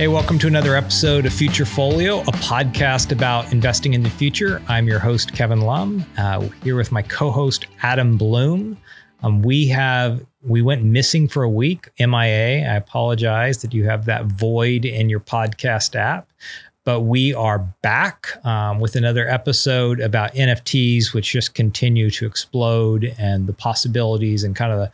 Hey, welcome to another episode of Future Folio, a podcast about investing in the future. I'm your host, Kevin Lum, uh, here with my co host, Adam Bloom. Um, we have we went missing for a week, MIA. I apologize that you have that void in your podcast app, but we are back um, with another episode about NFTs, which just continue to explode and the possibilities and kind of the,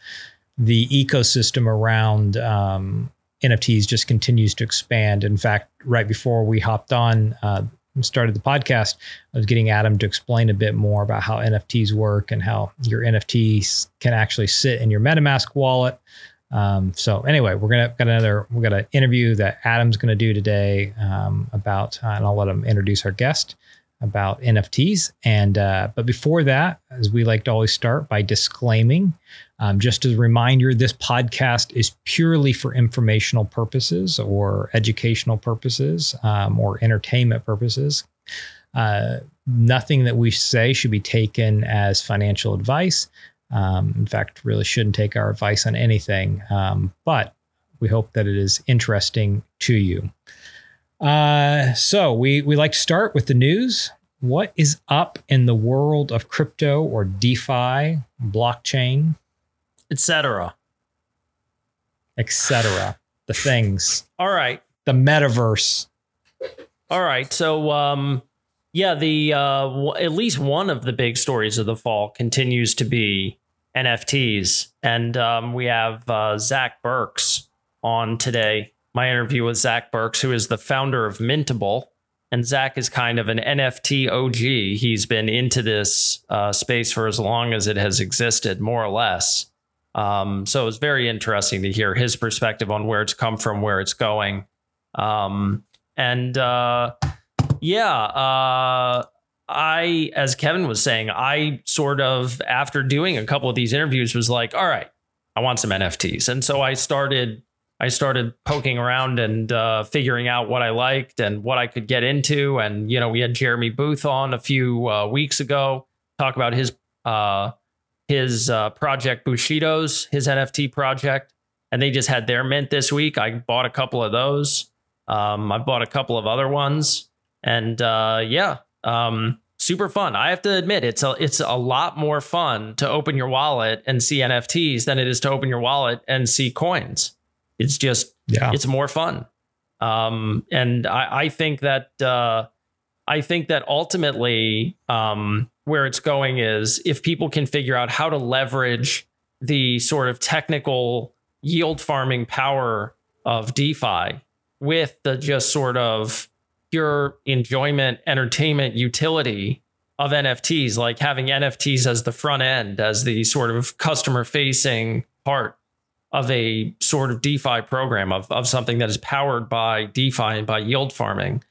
the ecosystem around um, NFTs just continues to expand. In fact, right before we hopped on, uh, started the podcast, I was getting Adam to explain a bit more about how NFTs work and how your NFTs can actually sit in your MetaMask wallet. Um, so anyway, we're gonna got another we got an interview that Adam's gonna do today um, about, uh, and I'll let him introduce our guest about NFTs. And uh, but before that, as we like to always start by disclaiming, um, just as a reminder, this podcast is purely for informational purposes or educational purposes um, or entertainment purposes. Uh, nothing that we say should be taken as financial advice. Um, in fact, really shouldn't take our advice on anything. Um, but we hope that it is interesting to you. Uh, so we we like to start with the news. What is up in the world of crypto or DeFi, blockchain, etc., etc. The things. All right. The metaverse. All right. So, um, yeah, the uh, w- at least one of the big stories of the fall continues to be NFTs, and um, we have uh, Zach Burks on today my interview with Zach Burks, who is the founder of Mintable. And Zach is kind of an NFT OG. He's been into this uh, space for as long as it has existed, more or less. Um, so it was very interesting to hear his perspective on where it's come from, where it's going. Um, and uh, yeah, uh, I, as Kevin was saying, I sort of, after doing a couple of these interviews, was like, all right, I want some NFTs. And so I started I started poking around and uh, figuring out what I liked and what I could get into. And you know, we had Jeremy Booth on a few uh, weeks ago talk about his uh, his uh, project Bushido's his NFT project, and they just had their mint this week. I bought a couple of those. Um, I bought a couple of other ones, and uh, yeah, um, super fun. I have to admit, it's a it's a lot more fun to open your wallet and see NFTs than it is to open your wallet and see coins. It's just yeah. it's more fun. Um, and I, I think that uh, I think that ultimately um, where it's going is if people can figure out how to leverage the sort of technical yield farming power of DeFi with the just sort of pure enjoyment, entertainment, utility of NFTs, like having NFTs as the front end, as the sort of customer facing part of a sort of DeFi program of, of something that is powered by DeFi and by yield farming.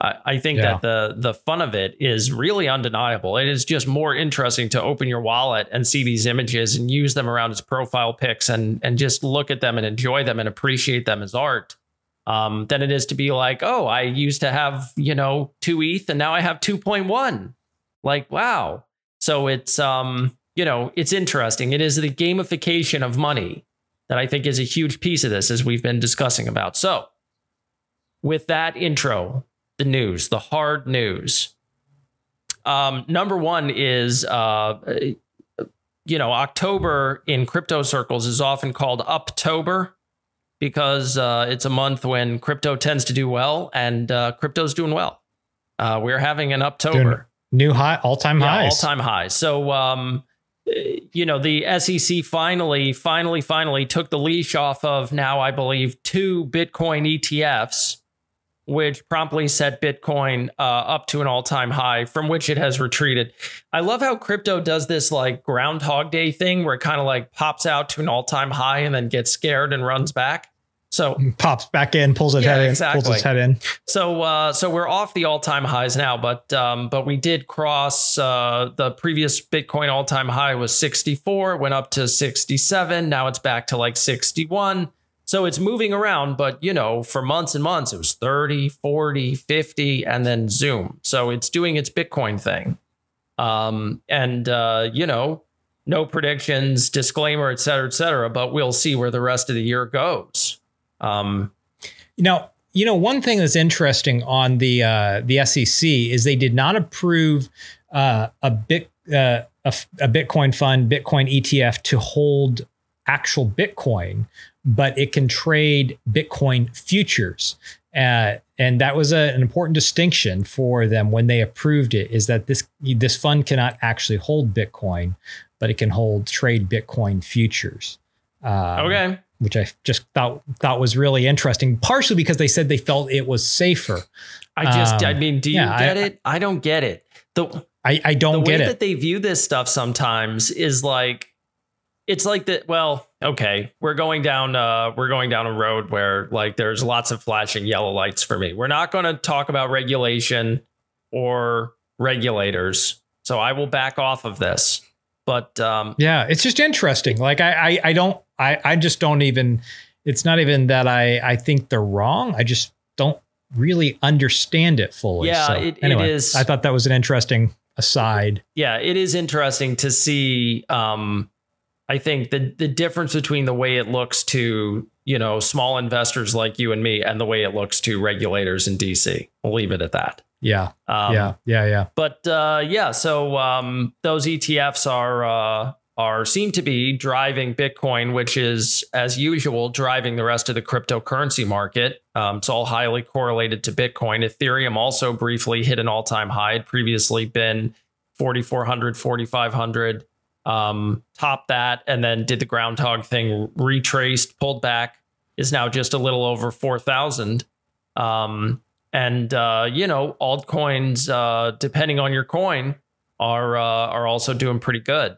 I, I think yeah. that the the fun of it is really undeniable. It is just more interesting to open your wallet and see these images and use them around as profile pics and and just look at them and enjoy them and appreciate them as art. Um, than it is to be like, oh, I used to have, you know, two ETH and now I have 2.1. Like, wow. So it's um, you know, it's interesting. It is the gamification of money that I think is a huge piece of this, as we've been discussing about. So, with that intro, the news, the hard news. Um, number one is, uh, you know, October in crypto circles is often called Uptober because uh, it's a month when crypto tends to do well, and uh, crypto's doing well. Uh, we're having an Uptober. New high, all time yeah, highs. All time highs. So, um, you know, the SEC finally, finally, finally took the leash off of now, I believe, two Bitcoin ETFs, which promptly set Bitcoin uh, up to an all time high from which it has retreated. I love how crypto does this like Groundhog Day thing where it kind of like pops out to an all time high and then gets scared and runs back. So pops back in, pulls its yeah, head in, exactly. pulls its head in. So uh, so we're off the all time highs now, but um, but we did cross uh, the previous Bitcoin all time high was 64, went up to 67, now it's back to like 61. So it's moving around, but you know, for months and months it was 30, 40, 50, and then zoom. So it's doing its Bitcoin thing. Um, and uh, you know, no predictions, disclaimer, et cetera, et cetera, but we'll see where the rest of the year goes. Um, you know, you know, one thing that's interesting on the uh, the SEC is they did not approve uh, a bit uh, a, a Bitcoin fund, Bitcoin ETF to hold actual Bitcoin, but it can trade Bitcoin futures. Uh, and that was a, an important distinction for them when they approved it is that this this fund cannot actually hold Bitcoin, but it can hold trade Bitcoin futures. Um, okay. Which I just thought thought was really interesting, partially because they said they felt it was safer. I just, um, I mean, do you yeah, get I, it? I don't get it. The I, I don't the get way it. that they view this stuff sometimes is like it's like that well okay we're going down uh we're going down a road where like there's lots of flashing yellow lights for me we're not going to talk about regulation or regulators so i will back off of this but um yeah it's just interesting like i i, I don't i i just don't even it's not even that i i think they're wrong i just don't really understand it fully yeah so, it, anyway, it is i thought that was an interesting aside yeah it is interesting to see um I think the the difference between the way it looks to you know small investors like you and me and the way it looks to regulators in DC. We'll leave it at that. Yeah. Um, yeah. Yeah. Yeah. But uh, yeah, so um, those ETFs are uh, are seem to be driving Bitcoin, which is as usual driving the rest of the cryptocurrency market. Um, it's all highly correlated to Bitcoin. Ethereum also briefly hit an all time high. Had previously been 4,400, 4,500 um, topped that, and then did the groundhog thing, retraced, pulled back, is now just a little over 4,000. Um, and, uh, you know, altcoins, uh, depending on your coin, are, uh, are also doing pretty good.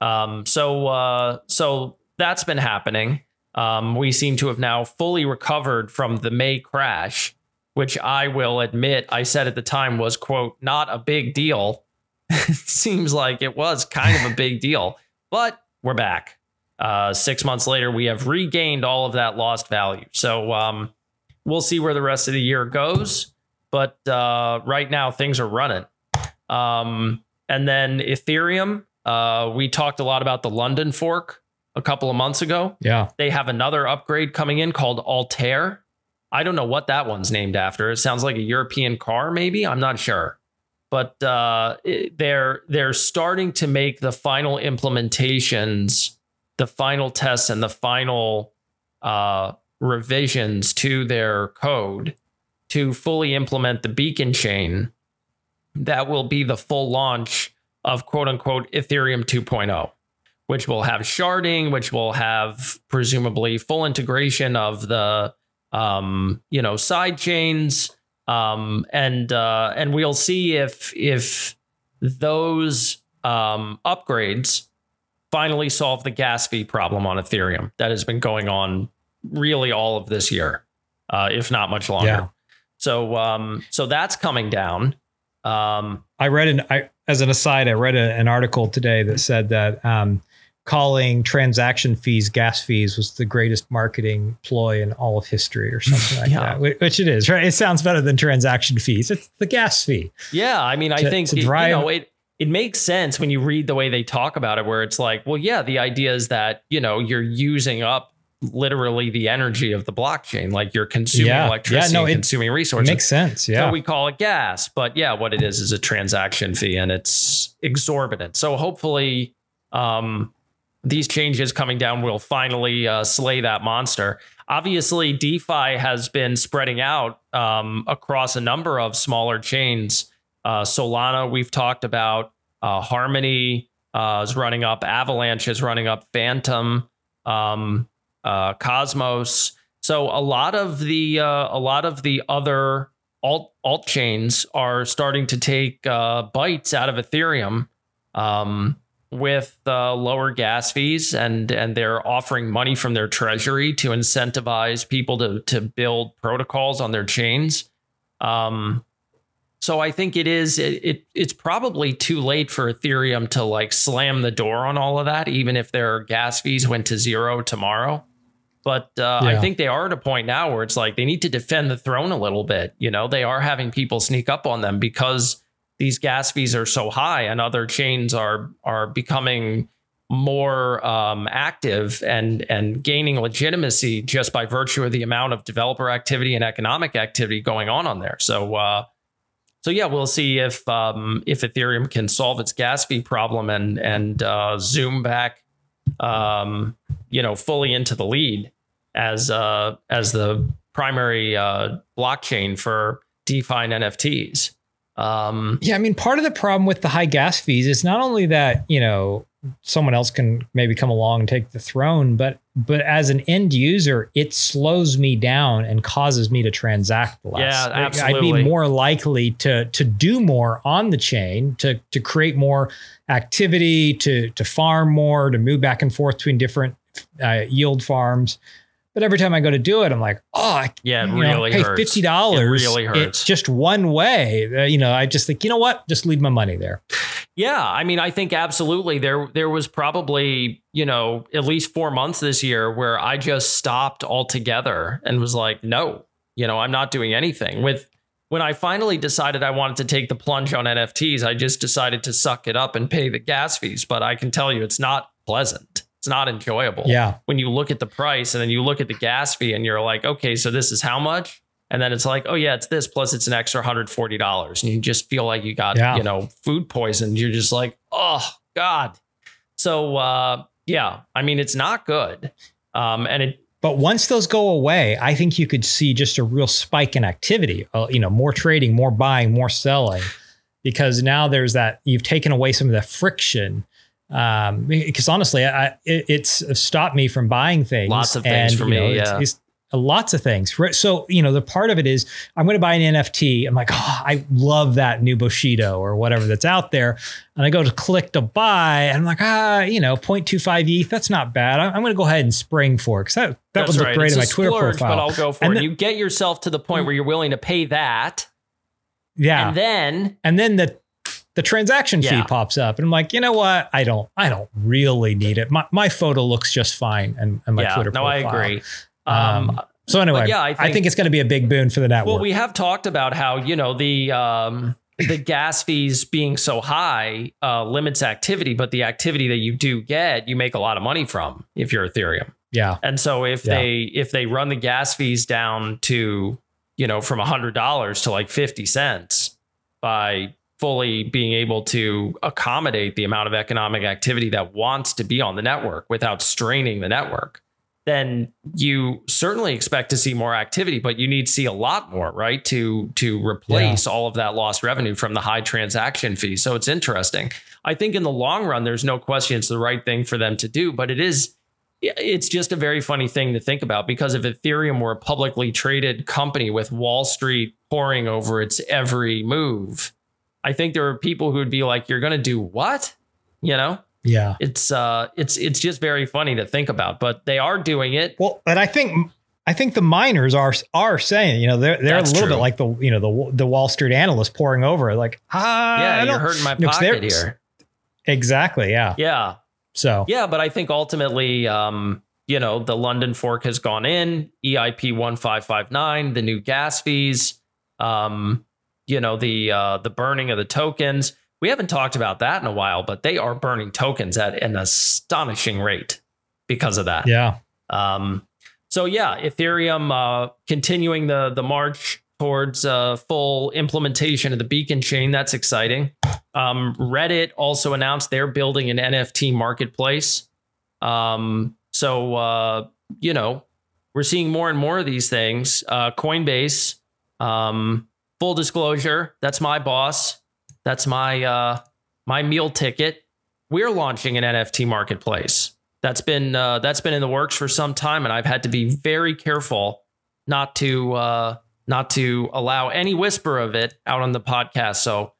Um, so, uh, so that's been happening. Um, we seem to have now fully recovered from the May crash, which I will admit I said at the time was, quote, not a big deal seems like it was kind of a big deal. But we're back. Uh, six months later, we have regained all of that lost value. So um, we'll see where the rest of the year goes. But uh, right now, things are running. Um, and then Ethereum, uh, we talked a lot about the London fork a couple of months ago. Yeah. They have another upgrade coming in called Altair. I don't know what that one's named after. It sounds like a European car, maybe. I'm not sure but uh, they're they're starting to make the final implementations, the final tests, and the final uh, revisions to their code to fully implement the beacon chain. That will be the full launch of quote unquote Ethereum 2.0, which will have sharding, which will have presumably full integration of the um, you know side chains um, and uh, and we'll see if if those um, upgrades finally solve the gas fee problem on Ethereum that has been going on really all of this year, uh, if not much longer. Yeah. So um, so that's coming down. Um, I read an I, as an aside, I read a, an article today that said that um, calling transaction fees gas fees was the greatest marketing ploy in all of history or something like yeah. that which it is right? It sounds better than transaction fees. It's the gas fee. Yeah i mean i to, think to drive, it, you know it it makes sense when you read the way they talk about it where it's like well yeah the idea is that you know you're using up literally the energy of the blockchain like you're consuming yeah. electricity yeah, no, consuming resources makes sense yeah so we call it gas but yeah what it is is a transaction fee and it's exorbitant so hopefully um these changes coming down will finally uh, slay that monster. Obviously, DeFi has been spreading out um, across a number of smaller chains. Uh, Solana, we've talked about. Uh, Harmony uh, is running up. Avalanche is running up. Fantom. um, uh, Cosmos. So a lot of the uh, a lot of the other alt alt chains are starting to take bites out of Ethereum. Um, with uh, lower gas fees and and they're offering money from their treasury to incentivize people to to build protocols on their chains. Um, so I think it is it, it it's probably too late for Ethereum to like slam the door on all of that, even if their gas fees went to zero tomorrow. But uh, yeah. I think they are at a point now where it's like they need to defend the throne a little bit. You know, they are having people sneak up on them because these gas fees are so high and other chains are are becoming more um, active and and gaining legitimacy just by virtue of the amount of developer activity and economic activity going on on there. So uh, so yeah, we'll see if um, if Ethereum can solve its gas fee problem and and uh, zoom back, um, you know, fully into the lead as uh, as the primary uh, blockchain for DeFi and NFTs. Um, yeah, I mean, part of the problem with the high gas fees is not only that you know someone else can maybe come along and take the throne but but as an end user it slows me down and causes me to transact less yeah absolutely. i'd be more likely to to do more on the chain to to create more activity to to farm more to move back and forth between different uh, yield farms but every time I go to do it, I'm like, oh, yeah, it really know, pay hurts. fifty dollars. It really hurts. It's just one way. Uh, you know, I just think, you know what? Just leave my money there. Yeah, I mean, I think absolutely. There, there was probably you know at least four months this year where I just stopped altogether and was like, no, you know, I'm not doing anything with. When I finally decided I wanted to take the plunge on NFTs, I just decided to suck it up and pay the gas fees. But I can tell you, it's not pleasant not enjoyable. Yeah. When you look at the price and then you look at the gas fee and you're like, okay, so this is how much? And then it's like, oh yeah, it's this plus it's an extra $140. And you just feel like you got, yeah. you know, food poisoned. You're just like, oh God. So uh yeah, I mean it's not good. Um and it but once those go away, I think you could see just a real spike in activity. Uh, you know, more trading, more buying, more selling, because now there's that you've taken away some of the friction um, because honestly, I, it, it's stopped me from buying things. Lots of things and, for me. Know, yeah. It's, it's, lots of things. So, you know, the part of it is I'm going to buy an NFT. I'm like, oh, I love that new Bushido or whatever that's out there. And I go to click to buy and I'm like, ah, you know, 0.25 ETH, that's not bad. I'm going to go ahead and spring for it because that, that would look right. great in my Twitter splurge, profile. But I'll go for and it. you get yourself to the point where you're willing to pay that. Yeah. And then, and then the the transaction fee pops up and I'm like, you know what? I don't I don't really need it. My my photo looks just fine and, and my yeah, Twitter no, profile. I agree. Um, um so anyway, yeah, I think, I think, it's going to be a big boon for the network. Well, we have talked about how, you know, the um the gas fees being so high uh, limits activity, but the activity that you do get, you make a lot of money from if you're Ethereum. Yeah. And so if yeah. they if they run the gas fees down to, you know, from a hundred dollars to like fifty cents by fully being able to accommodate the amount of economic activity that wants to be on the network without straining the network, then you certainly expect to see more activity, but you need to see a lot more, right? To to replace yeah. all of that lost revenue from the high transaction fee. So it's interesting. I think in the long run, there's no question it's the right thing for them to do, but it is it's just a very funny thing to think about because if Ethereum were a publicly traded company with Wall Street pouring over its every move, I think there are people who would be like, "You're going to do what?" You know? Yeah. It's uh, it's it's just very funny to think about, but they are doing it. Well, and I think I think the miners are are saying, you know, they're they're That's a little true. bit like the you know the the Wall Street analysts pouring over, like, ah, yeah, you're hurting my pocket here. Exactly. Yeah. Yeah. So yeah, but I think ultimately, um, you know, the London fork has gone in, EIP one five five nine, the new gas fees. Um, you know the uh, the burning of the tokens. We haven't talked about that in a while, but they are burning tokens at an astonishing rate because of that. Yeah. Um, so yeah, Ethereum uh, continuing the the march towards uh, full implementation of the beacon chain. That's exciting. Um, Reddit also announced they're building an NFT marketplace. Um, so uh, you know, we're seeing more and more of these things. Uh, Coinbase um, full disclosure, that's my boss. That's my uh, my meal ticket. We're launching an NFT marketplace. That's been uh, that's been in the works for some time, and I've had to be very careful not to uh, not to allow any whisper of it out on the podcast. So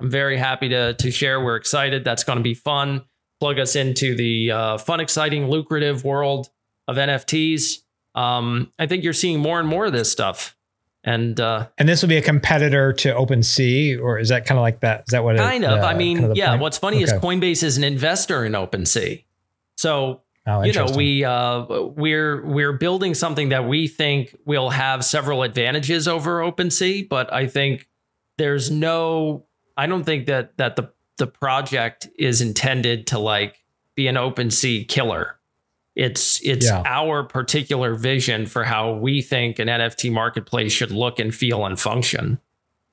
I'm very happy to to share. We're excited. That's going to be fun. Plug us into the uh, fun, exciting, lucrative world of NFTs. Um, I think you're seeing more and more of this stuff and uh, and this will be a competitor to OpenSea, or is that kind of like that? Is that what? Kind it, of. Uh, I mean, kind of yeah. Point? What's funny okay. is Coinbase is an investor in OpenSea, so oh, you know we uh, we're we're building something that we think will have several advantages over OpenSea, but I think there's no. I don't think that that the the project is intended to like be an OpenSea killer. It's it's Yeah. our particular vision for how we think an NFT marketplace should look and feel and function.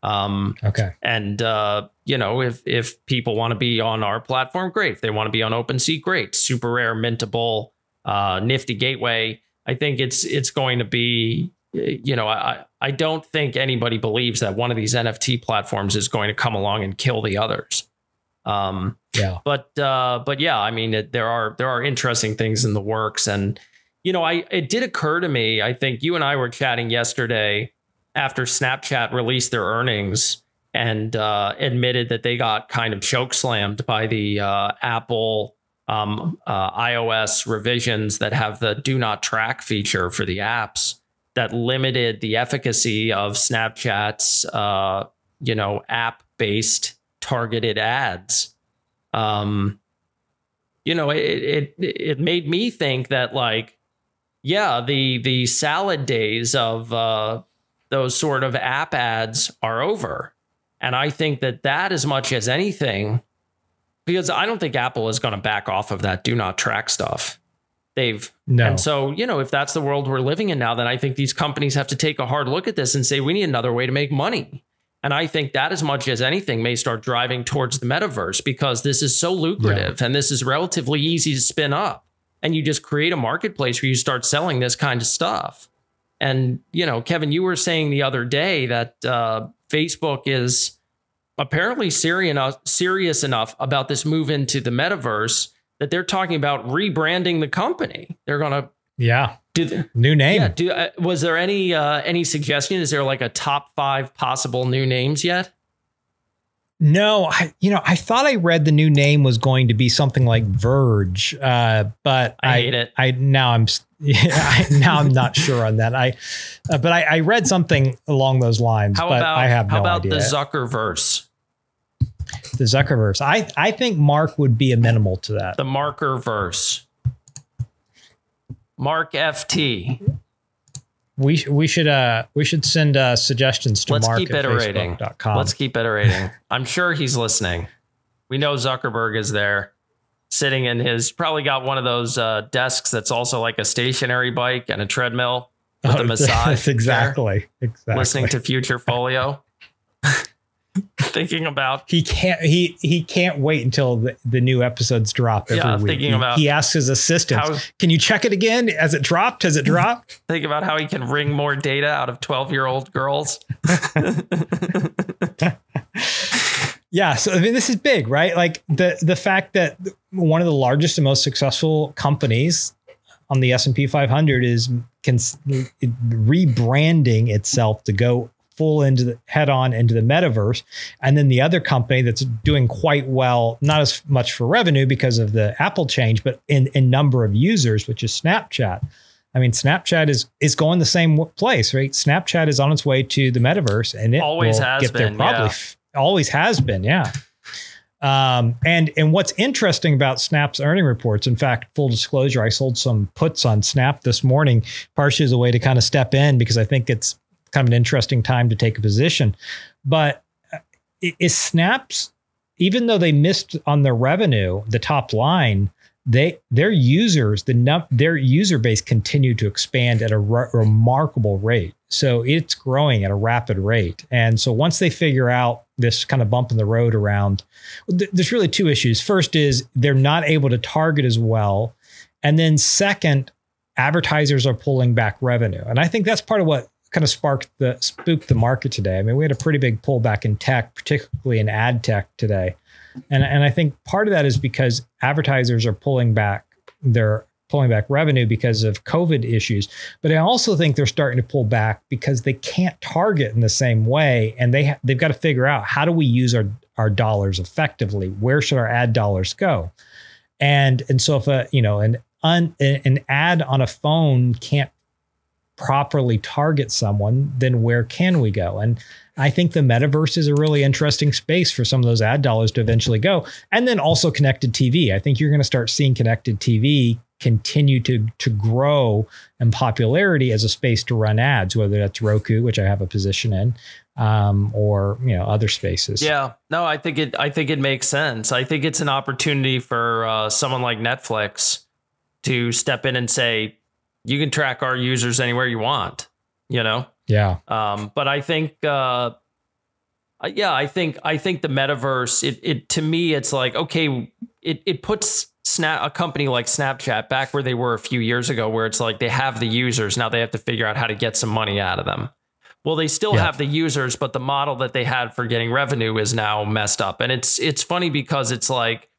Um, Okay. and uh, you know, if if people want to be on our platform, great. If they want to be on OpenSea, great. Super rare, mintable, uh, nifty gateway. I think it's it's going to be. You know, I I don't think anybody believes that one of these NFT platforms is going to come along and kill the others. Um, Yeah. but uh, but yeah, I mean, it, there are there are interesting things in the works, and you know, I it did occur to me. I think you and I were chatting yesterday after Snapchat released their earnings and uh, admitted that they got kind of choke slammed by the uh, Apple um, uh, iOS revisions that have the do not track feature for the apps that limited the efficacy of Snapchat's uh, you know app based targeted ads. Um, you know, it, it it made me think that like, yeah, the the salad days of uh, those sort of app ads are over, and I think that that as much as anything, because I don't think Apple is going to back off of that do not track stuff. They've No. and so, you know, if that's the world we're living in now, then I think these companies have to take a hard look at this and say, we need another way to make money. And I think that, as much as anything, may start driving towards the metaverse because this is so lucrative and this is relatively easy to spin up. And you just create a marketplace where you start selling this kind of stuff. And, you know, Kevin, you were saying the other day that uh, Facebook is apparently serious enough about this move into the metaverse that they're talking about rebranding the company. They're going to yeah. Do. The, New name. yeah. Do uh, was there any uh, any suggestion? Is there like a top five possible new names yet? No, I, you know, I thought I read the new name was going to be something like Verge, uh, but I hate it. I now I'm yeah, I, now I'm not sure on that. I, uh, but I, I read something along those lines. How but about I have how no about idea. the Zuckerverse, the Zuckerverse. I I think Mark would be amenable to that. the Markerverse, Mark FT? We we should uh we should send uh suggestions to Let's Mark keep at iterating. Facebook.com. Let's keep iterating. I'm sure he's listening. We know Zuckerberg is there, sitting in his probably got one of those uh, desks that's also like a stationary bike and a treadmill with a Oh, massage. that's chair, exactly exactly. listening to Future Folio, thinking about he can't he he can't wait until the, the new episodes drop every Yeah, week. thinking he, about he asks his assistant, how- "Can you check it again? Has it dropped? Has it dropped?" think about how he can wring more data out of 12 year old girls. yeah, so I mean this is big, right? Like the the fact that one of the largest and most successful companies on the S&P 500 is can rebranding itself to go full into the head on into the metaverse. And then the other company that's doing quite well not as much for revenue because of the apple change but in in number of users which is snapchat. I mean snapchat is is going the same place right? Snapchat is on its way to the metaverse and it Always has been, probably yeah. always has been yeah. Um, and and what's interesting about Snap's earning reports, in fact, full disclosure, I sold some puts on Snap this morning, partially as a way to kind of step in because I think it's kind of an interesting time to take a position. But is Snap's even though they missed on their revenue, the top line, they their users, the num- their user base continued to expand at a re- remarkable rate. So it's growing at a rapid rate. And so once they figure out this kind of bump in the road around, th- there's really two issues. First is they're not able to target as well, and then second, advertisers are pulling back revenue. And I think that's part of what kind of sparked the spooked the market today. I mean, we had a pretty big pullback in tech, particularly in ad tech today. And and I think part of that is because advertisers are pulling back their pulling back revenue because of COVID issues. But I also think they're starting to pull back because they can't target in the same way and they ha- they've got to figure out how do we use our our dollars effectively? Where should our ad dollars go? And and so if a, you know, an un, an ad on a phone can't properly target someone, then where can we go? And I think the metaverse is a really interesting space for some of those ad dollars to eventually go. And then also connected TV. I think you're going to start seeing connected TV continue to to grow in popularity as a space to run ads, whether that's Roku, which I have a position in, um, or you know other spaces. Yeah, no, I think it. I think it makes sense. I think it's an opportunity for uh, someone like Netflix to step in and say, "You can track our users anywhere you want." You know. Yeah. Um, but I think, uh, yeah, I think I think the metaverse. It it to me, it's like okay, it it puts Snap a company like Snapchat back where they were a few years ago, where it's like they have the users now they have to figure out how to get some money out of them. Well, they still yeah. have the users, but the model that they had for getting revenue is now messed up. And it's it's funny because it's like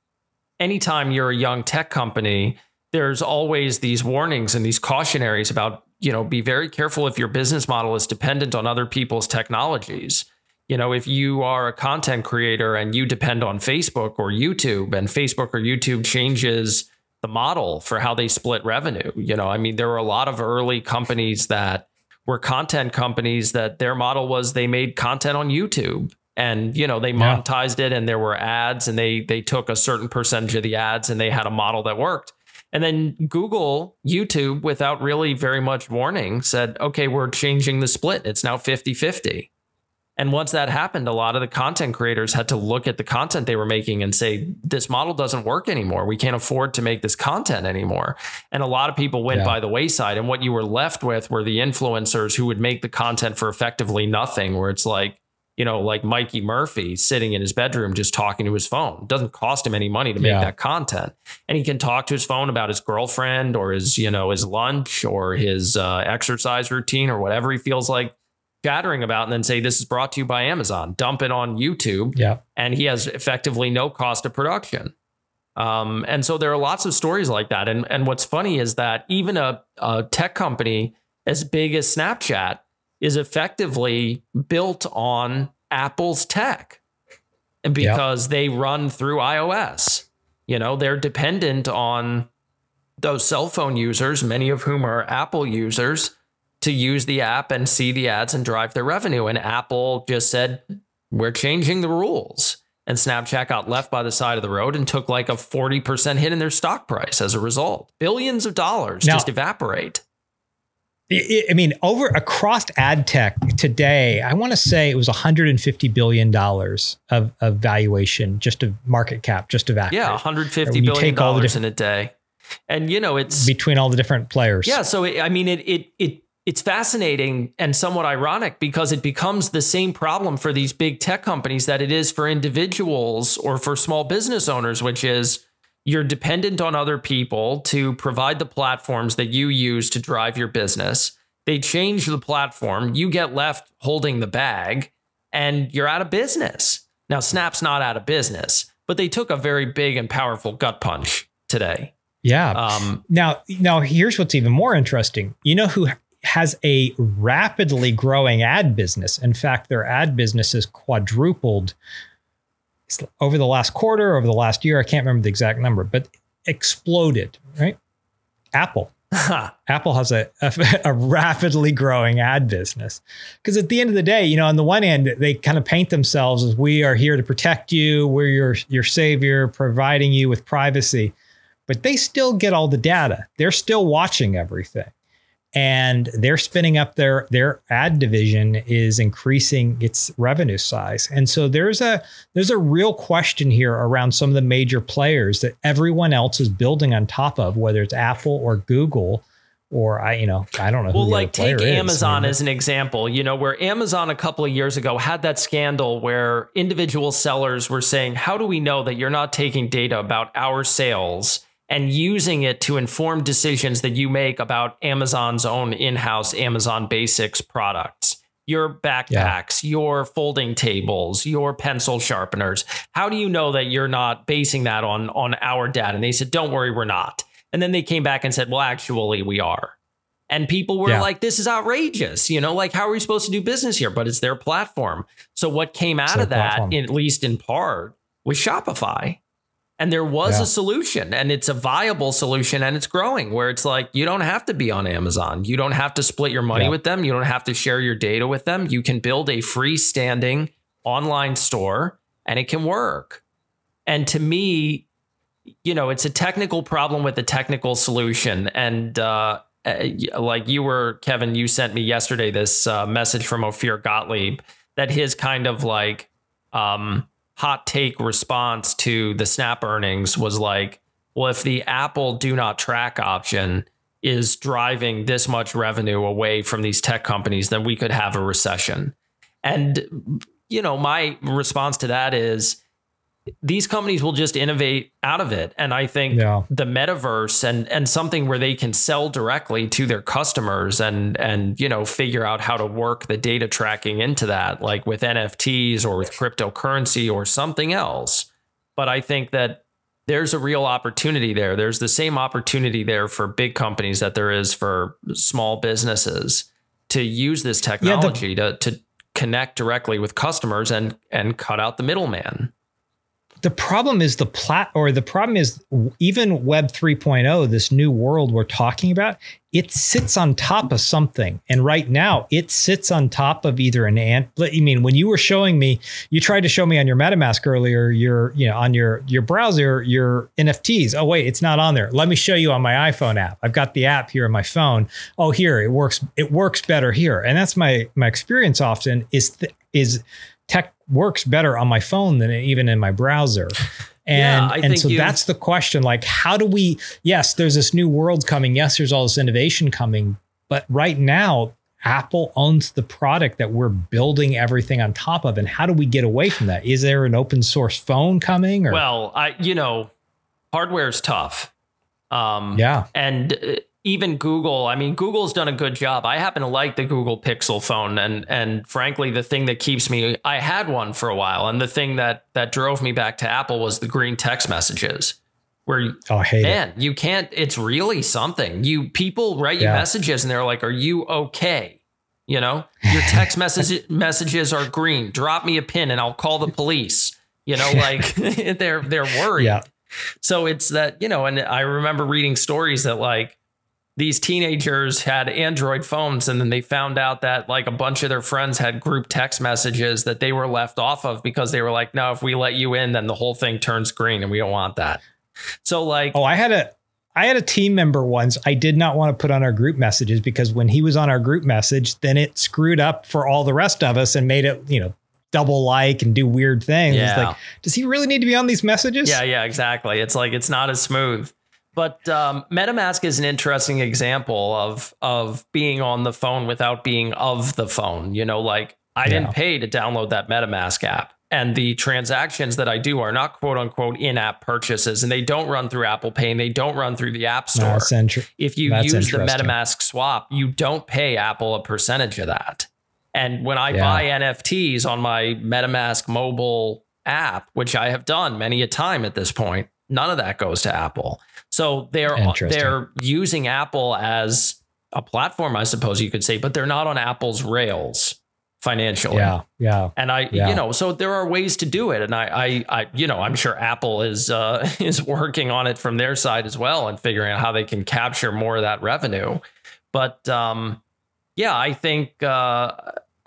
anytime you're a young tech company, there's always these warnings and these cautionaries about, you know, be very careful if your business model is dependent on other people's technologies. You know, if you are a content creator and you depend on Facebook or YouTube and Facebook or YouTube changes the model for how they split revenue, you know, I mean, there were a lot of early companies that were content companies that their model was they made content on YouTube and you know they monetized yeah. it and there were ads and they they took a certain percentage of the ads and they had a model that worked and then Google YouTube without really very much warning said okay we're changing the split it's now 50-50 and once that happened, a lot of the content creators had to look at the content they were making and say, this model doesn't work anymore. We can't afford to make this content anymore. And a lot of people went yeah. by the wayside. And what you were left with were the influencers who would make the content for effectively nothing, where it's like, you know, like Mikey Murphy sitting in his bedroom just talking to his phone. It doesn't cost him any money to make yeah. that content. And he can talk to his phone about his girlfriend or his, you know, his lunch or his uh, exercise routine or whatever he feels like chattering about and then say this is brought to you by Amazon. Dump it on YouTube. Yeah. And he has effectively no cost of production. Um, and so there are lots of stories like that. And and what's funny is that even a, a tech company as big as Snapchat is effectively built on Apple's tech. And because they run through iOS. You know, they're dependent on those cell phone users, many of whom are Apple users to use the app and see the ads and drive their revenue. And Apple just said, we're changing the rules. And Snapchat got left by the side of the road and took like a 40% hit in their stock price as a result. Billions of dollars now, just evaporate. I mean, over across ad tech today, I want to say it was 150 billion dollars of, of valuation, just of market cap, just of Yeah, 150 billion dollars in a day, and you know it's between all the different players. Yeah, so it, I mean, it it it it's fascinating and somewhat ironic because it becomes the same problem for these big tech companies that it is for individuals or for small business owners, which is you're dependent on other people to provide the platforms that you use to drive your business. They change the platform, you get left holding the bag, and you're out of business. Now, Snap's not out of business, but they took a very big and powerful gut punch today. Yeah. Um, now, now here's what's even more interesting. You know who has a rapidly growing ad business. In fact, their ad business has quadrupled over the last quarter, over the last year. I can't remember the exact number, but exploded, right? Apple. Apple has a, a, a, rapidly growing ad business. Because at the end of the day, you know, on the one end, they kind of paint themselves as we are here to protect you, we're your, your savior, providing you with privacy. But they still get all the data. They're still watching everything and they're spinning up their their ad division is increasing its revenue size and so there's a there's a real question here around some of the major players that everyone else is building on top of whether it's apple or google or I, you know, I don't know. Well, like take Amazon I mean, as an example. You know, where Amazon a couple of years ago had that scandal where individual sellers were saying, "How do we know that you're not taking data about our sales and using it to inform decisions that you make about Amazon's own in house Amazon Basics products. Your backpacks, yeah. your folding tables, your pencil sharpeners. How do you know that you're not basing that on, on our data? And they said, don't worry, we're not. And then they came back and said, well, actually, we are. And people were yeah. like, this is outrageous. You know, like, how are we supposed to do business here? But it's their platform. So, what came out of that, at least in part, was Shopify. And there was yeah. a solution, and it's a viable solution, and it's growing where it's like you don't have to be on Amazon. You don't have to split your money yeah. with them. You don't have to share your data with them. You can build a freestanding online store and it can work. And to me, you know, it's a technical problem with a technical solution. And uh, uh like you were, Kevin, you sent me yesterday this uh, message from Ophir Gottlieb that his kind of like um, hot take response to the Snap earnings was like, well, if the Apple do not track option is driving this much revenue away from these tech companies, then we could have a recession. And, you know, my response to that is these companies will just innovate out of it. And I think yeah. the metaverse and and something where they can sell directly to their customers and and you know figure out how to work the data tracking into that, like with NFTs or with cryptocurrency or something else. But I think that there's a real opportunity there. There's the same opportunity there for big companies that there is for small businesses to use this technology yeah, the- to to connect directly with customers and and cut out the middleman the problem is the plat or the problem is even web 3.0 this new world we're talking about it sits on top of something. And right now it sits on top of either an ant i mean when you were showing me you tried to show me on your metamask earlier your you know on your your browser your nfts oh wait it's not on there. Let me show you on my iphone app. I've got the app here on my phone. Oh here it works it works better here. And that's my my experience often is th- is tech works better on my phone than even in my browser. And yeah, and so that's the question like how do we yes there's this new world coming yes there's all this innovation coming but right now Apple owns the product that we're building everything on top of and how do we get away from that is there an open source phone coming or Well, I you know hardware is tough. Um yeah. And uh, even Google, I mean, Google's done a good job. I happen to like the Google Pixel phone, and and frankly, the thing that keeps me, I had one for a while, and the thing that that drove me back to Apple was the green text messages. Where oh, I man, it. you can't. It's really something. You people write you yeah. messages, and they're like, "Are you okay?" You know, your text message messages are green. Drop me a pin, and I'll call the police. You know, like they're they're worried. Yeah. So it's that you know, and I remember reading stories that like these teenagers had Android phones and then they found out that like a bunch of their friends had group text messages that they were left off of because they were like, no, if we let you in, then the whole thing turns green and we don't want that. So like Oh, I had a I had a team member once I did not want to put on our group messages because when he was on our group message, then it screwed up for all the rest of us and made it, you know, double like and do weird things. Yeah. It's like, does he really need to be on these messages? Yeah, yeah, exactly. It's like it's not as smooth. But um, MetaMask is an interesting example of of being on the phone without being of the phone. You know, like I yeah. didn't pay to download that MetaMask app, and the transactions that I do are not quote unquote in app purchases, and they don't run through Apple Pay, and they don't run through the App Store. Intri- if you use the MetaMask swap, you don't pay Apple a percentage of that. And when I yeah. buy NFTs on my MetaMask mobile app, which I have done many a time at this point, none of that goes to Apple. So they're they're using Apple as a platform, I suppose you could say, but they're not on Apple's rails financially. Yeah, yeah. And I, yeah. you know, so there are ways to do it, and I, I, I you know, I'm sure Apple is uh, is working on it from their side as well and figuring out how they can capture more of that revenue. But um, yeah, I think. Uh,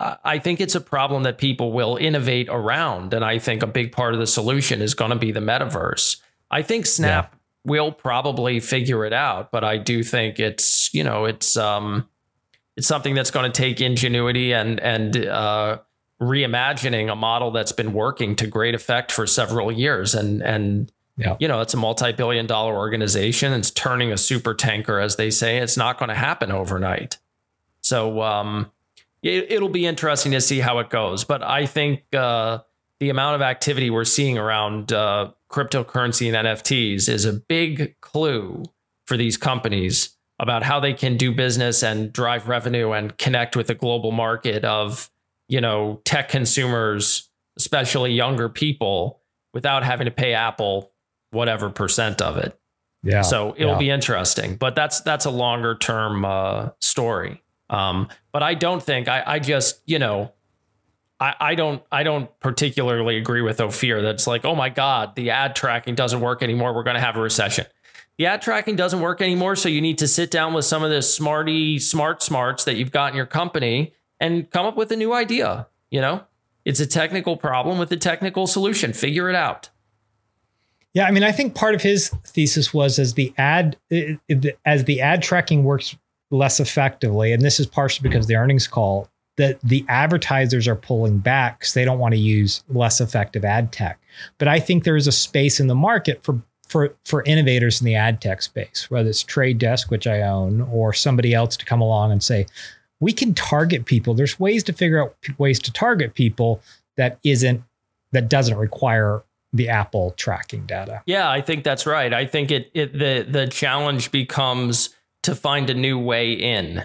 I think it's a problem that people will innovate around. And I think a big part of the solution is going to be the metaverse. I think Snap we'll probably figure it out. But I do think it's you know it's um it's something that's going to take ingenuity and and uh, reimagining a model that's been working to great effect for several years and and yeah. you know it's a multi-billion dollar organization it's turning a super tanker as they say it's not going to happen overnight so um it, will be interesting to see how it goes but i think uh the amount of activity we're seeing around uh, cryptocurrency and NFTs is a big clue for these companies about how they can do business and drive revenue and connect with the global market of, you know, tech consumers, especially younger people, without having to pay Apple whatever percent of it. Yeah. So it'll yeah. be interesting, but that's that's a longer term uh, story. Um, but I don't think I, I just you know I, I don't I don't particularly agree with Ophir that's like, oh my God, the ad tracking doesn't work anymore. We're gonna have a recession. The ad tracking doesn't work anymore. So you need to sit down with some of the smarty smart smarts that you've got in your company and come up with a new idea. You know, it's a technical problem with a technical solution. Figure it out. Yeah, I mean, I think part of his thesis was as the ad as the ad tracking works less effectively, and this is partially because the earnings call that the advertisers are pulling back because they don't want to use less effective ad tech. But I think there is a space in the market for for for innovators in the ad tech space, whether it's Trade Desk, which I own, or somebody else to come along and say, we can target people. There's ways to figure out ways to target people that isn't that doesn't require the Apple tracking data. Yeah, I think that's right. I think it, it the the challenge becomes to find a new way in.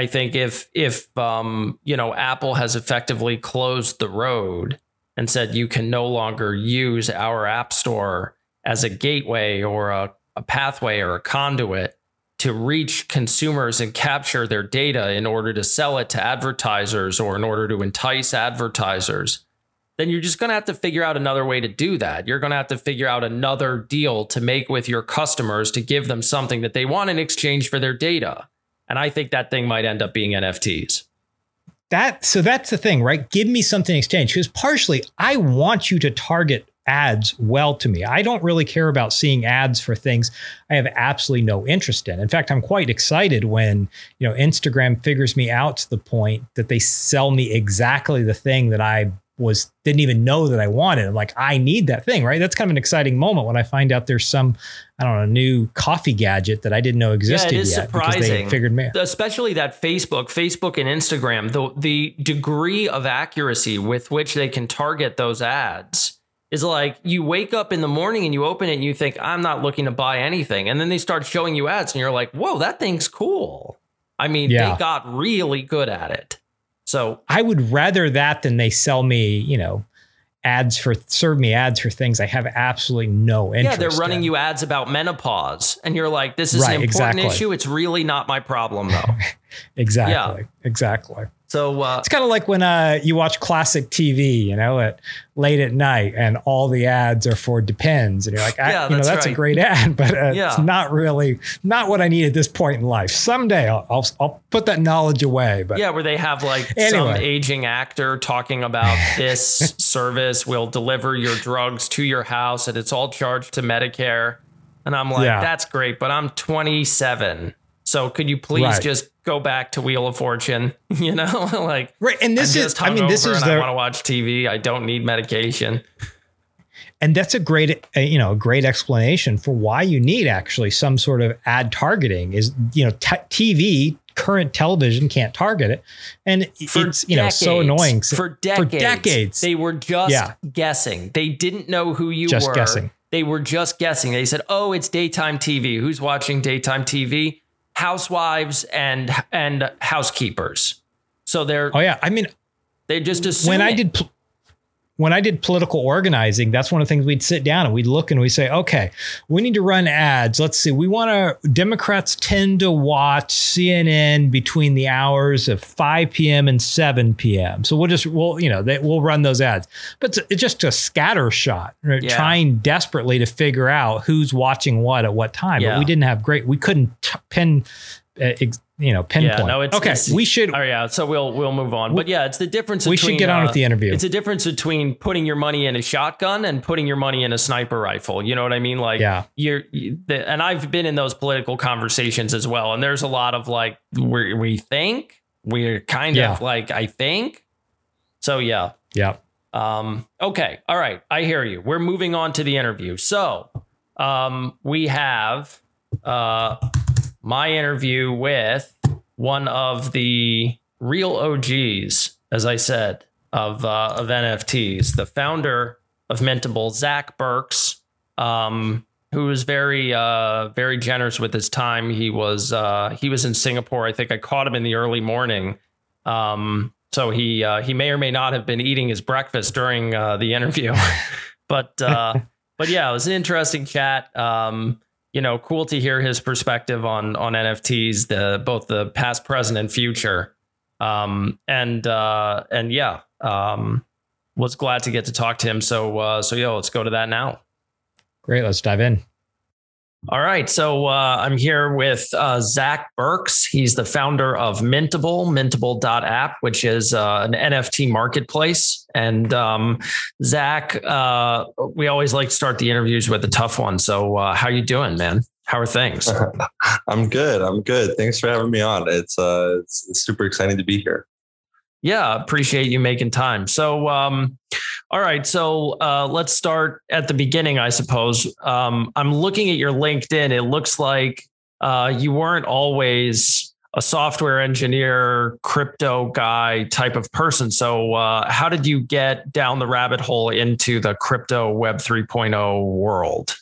I think if if um, you know Apple has effectively closed the road and said you can no longer use our app store as a gateway or a, a pathway or a conduit to reach consumers and capture their data in order to sell it to advertisers or in order to entice advertisers, then you're just going to have to figure out another way to do that. You're going to have to figure out another deal to make with your customers to give them something that they want in exchange for their data. And I think that thing might end up being NFTs. That so that's the thing, right? Give me something in exchange because partially I want you to target ads well to me. I don't really care about seeing ads for things I have absolutely no interest in. In fact, I'm quite excited when, you know, Instagram figures me out to the point that they sell me exactly the thing that I was didn't even know that I wanted. I'm like, I need that thing, right? That's kind of an exciting moment when I find out there's some, I don't know, new coffee gadget that I didn't know existed yeah, it is yet surprising. they figured me. Especially that Facebook, Facebook and Instagram, the the degree of accuracy with which they can target those ads is like you wake up in the morning and you open it and you think I'm not looking to buy anything, and then they start showing you ads and you're like, whoa, that thing's cool. I mean, yeah. they got really good at it. So I would rather that than they sell me, you know, ads for serve me ads for things I have absolutely no interest. Yeah, they're running in. you ads about menopause, and you're like, "This is right, an important exactly. issue. It's really not my problem, though." exactly. Yeah. Exactly. So uh, it's kind of like when uh, you watch classic TV, you know, at late at night, and all the ads are for Depends, and you're like, yeah, you know, that's right. a great ad, but uh, yeah. it's not really not what I need at this point in life. Someday I'll, I'll, I'll put that knowledge away. But yeah, where they have like anyway. some aging actor talking about this service will deliver your drugs to your house, and it's all charged to Medicare, and I'm like, yeah. that's great, but I'm 27. So could you please right. just go back to Wheel of Fortune? You know, like right. And this is, I mean, this is the, I want to watch TV. I don't need medication. And that's a great, uh, you know, a great explanation for why you need actually some sort of ad targeting. Is you know, t- TV current television can't target it, and for it's you decades, know so annoying. For decades, for decades, they were just yeah. guessing. They didn't know who you just were. Guessing. They were just guessing. They said, "Oh, it's daytime TV. Who's watching daytime TV?" Housewives and and housekeepers. So they're oh yeah, I mean they just assume when I did pl- when I did political organizing, that's one of the things we'd sit down and we'd look and we say, okay, we need to run ads. Let's see. We want to, Democrats tend to watch CNN between the hours of 5 p.m. and 7 p.m. So we'll just, we'll, you know, they, we'll run those ads. But it's, it's just a scatter shot, right? yeah. trying desperately to figure out who's watching what at what time. Yeah. But we didn't have great, we couldn't t- pin, uh, ex- you know, pinpoint. Yeah, no, it's, okay, it's, we should. Oh yeah, so we'll we'll move on. But yeah, it's the difference. We between, should get on uh, with the interview. It's a difference between putting your money in a shotgun and putting your money in a sniper rifle. You know what I mean? Like, yeah, you're. You, the, and I've been in those political conversations as well. And there's a lot of like, we we think we're kind yeah. of like, I think. So yeah, yeah. Um. Okay. All right. I hear you. We're moving on to the interview. So, um, we have uh my interview with one of the real OGs, as I said, of uh, of NFTs, the founder of Mintable, Zach Burks, um, who was very uh, very generous with his time. He was uh, he was in Singapore. I think I caught him in the early morning. Um, so he uh, he may or may not have been eating his breakfast during uh, the interview, but uh, but yeah, it was an interesting chat. Um, you know, cool to hear his perspective on on NFTs, the both the past, present, and future. Um, and uh, and yeah, um, was glad to get to talk to him. So uh, so yeah, let's go to that now. Great, let's dive in. All right. So uh, I'm here with uh, Zach Burks. He's the founder of Mintable, mintable.app, which is uh, an NFT marketplace. And um, Zach, uh, we always like to start the interviews with a tough one. So uh, how are you doing, man? How are things? I'm good. I'm good. Thanks for having me on. It's, uh, it's, it's super exciting to be here. Yeah, appreciate you making time. So, um, all right. So uh, let's start at the beginning, I suppose. Um, I'm looking at your LinkedIn. It looks like uh, you weren't always a software engineer, crypto guy type of person. So, uh, how did you get down the rabbit hole into the crypto Web 3.0 world?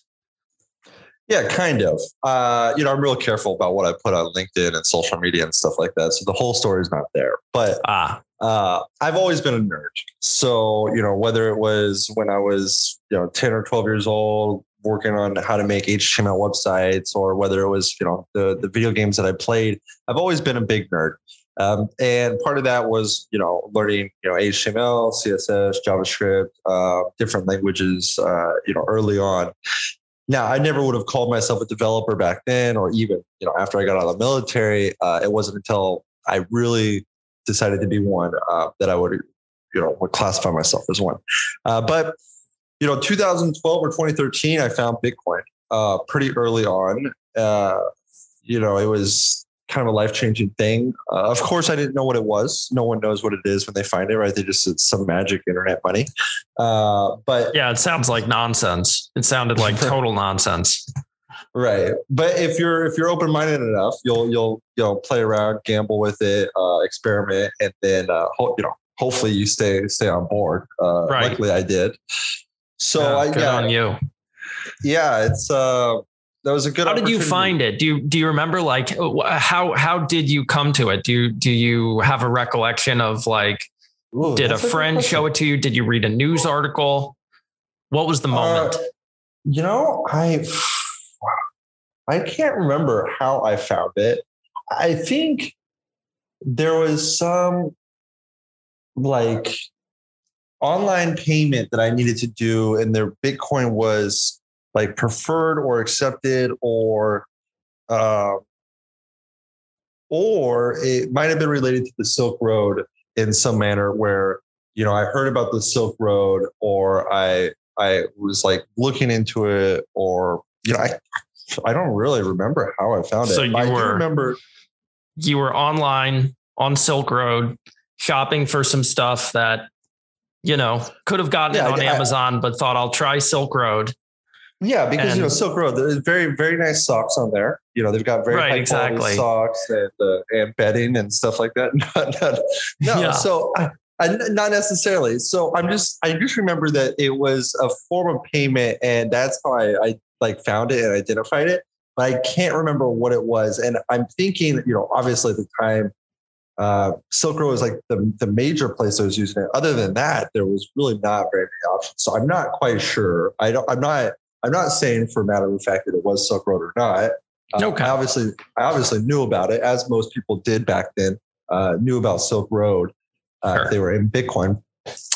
Yeah, kind of. Uh, you know, I'm real careful about what I put on LinkedIn and social media and stuff like that. So the whole story is not there. But ah. Uh, I've always been a nerd. So, you know, whether it was when I was, you know, 10 or 12 years old, working on how to make HTML websites, or whether it was, you know, the, the video games that I played, I've always been a big nerd. Um, and part of that was, you know, learning, you know, HTML, CSS, JavaScript, uh, different languages, uh, you know, early on. Now, I never would have called myself a developer back then, or even you know after I got out of the military. Uh, it wasn't until I really decided to be one uh, that I would you know would classify myself as one. Uh, but you know, 2012 or 2013, I found Bitcoin uh, pretty early on. Uh, you know, it was kind of a life changing thing. Uh, of course, I didn't know what it was. No one knows what it is when they find it, right? They just it's some magic internet money. Uh, but yeah, it sounds like nonsense. It sounded like total nonsense. Right, but if you're if you're open minded enough, you'll you'll you'll play around, gamble with it, uh, experiment, and then uh, ho- you know hopefully you stay stay on board. Uh, right. Luckily, I did. So I good yeah, on you. Yeah, it's uh that was a good. How did you find it? Do you do you remember like how how did you come to it? Do you do you have a recollection of like Ooh, did a friend show it to you? Did you read a news article? What was the moment? Uh, you know, I I can't remember how I found it. I think there was some like online payment that I needed to do, and their Bitcoin was like preferred or accepted or uh, or it might have been related to the Silk Road in some manner where you know I heard about the Silk Road or I I was like looking into it or you know I I don't really remember how I found it. So you I were remember you were online on Silk Road shopping for some stuff that you know could have gotten yeah, it on I, Amazon, but thought I'll try Silk Road. Yeah, because and, you know Silk Road, there's very very nice socks on there. You know they've got very right, high exactly. socks and uh, and bedding and stuff like that. no, yeah. so I, I, not necessarily. So I'm just I just remember that it was a form of payment, and that's how I, I like found it and identified it. But I can't remember what it was, and I'm thinking, you know, obviously at the time, uh, Silk Road was like the, the major place I was using it. Other than that, there was really not very many options. So I'm not quite sure. I don't. I'm not I'm not saying for a matter of fact that it was Silk Road or not. Uh, okay. I obviously, I obviously knew about it, as most people did back then. Uh, knew about Silk Road. Uh, sure. They were in Bitcoin,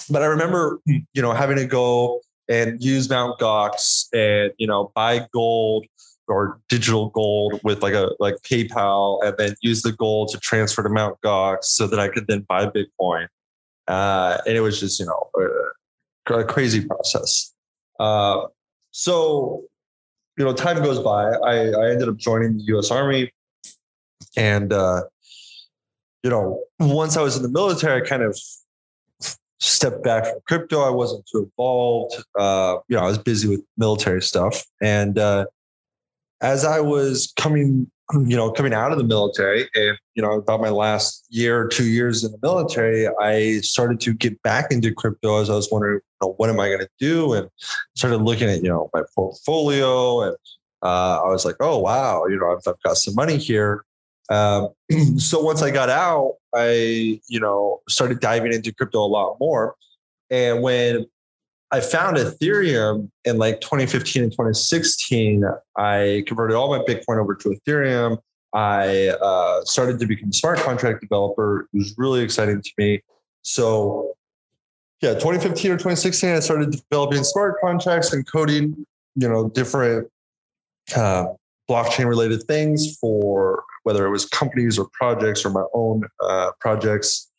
but I remember, you know, having to go and use Mount Gox and you know buy gold or digital gold with like a like PayPal, and then use the gold to transfer to Mount Gox so that I could then buy Bitcoin. Uh, and it was just you know a, a crazy process. Uh, so, you know, time goes by. I, I ended up joining the U.S. Army, and uh, you know, once I was in the military, I kind of stepped back from crypto. I wasn't too involved. Uh, you know, I was busy with military stuff, and uh, as I was coming you know, coming out of the military and, you know, about my last year or two years in the military, I started to get back into crypto as I was wondering, you know, what am I going to do? And started looking at, you know, my portfolio and uh, I was like, oh, wow, you know, I've, I've got some money here. Um, so once I got out, I, you know, started diving into crypto a lot more. And when I found Ethereum in like 2015 and 2016. I converted all my Bitcoin over to Ethereum. I uh, started to become a smart contract developer. It was really exciting to me. So, yeah, 2015 or 2016, I started developing smart contracts and coding, you know, different uh, blockchain related things for whether it was companies or projects or my own uh, projects.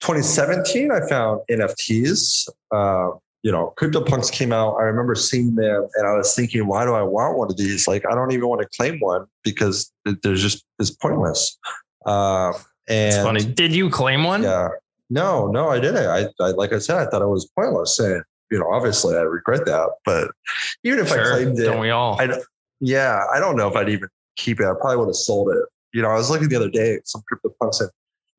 2017, I found NFTs. Uh, you know, CryptoPunks came out. I remember seeing them and I was thinking, why do I want one of these? Like, I don't even want to claim one because there's just, it's pointless. Uh, and it's funny. Did you claim one? Yeah. No, no, I didn't. I, I, like I said, I thought it was pointless. And, you know, obviously I regret that. But even if sure, I claimed it, don't we all? I, yeah, I don't know if I'd even keep it. I probably would have sold it. You know, I was looking the other day at some CryptoPunks and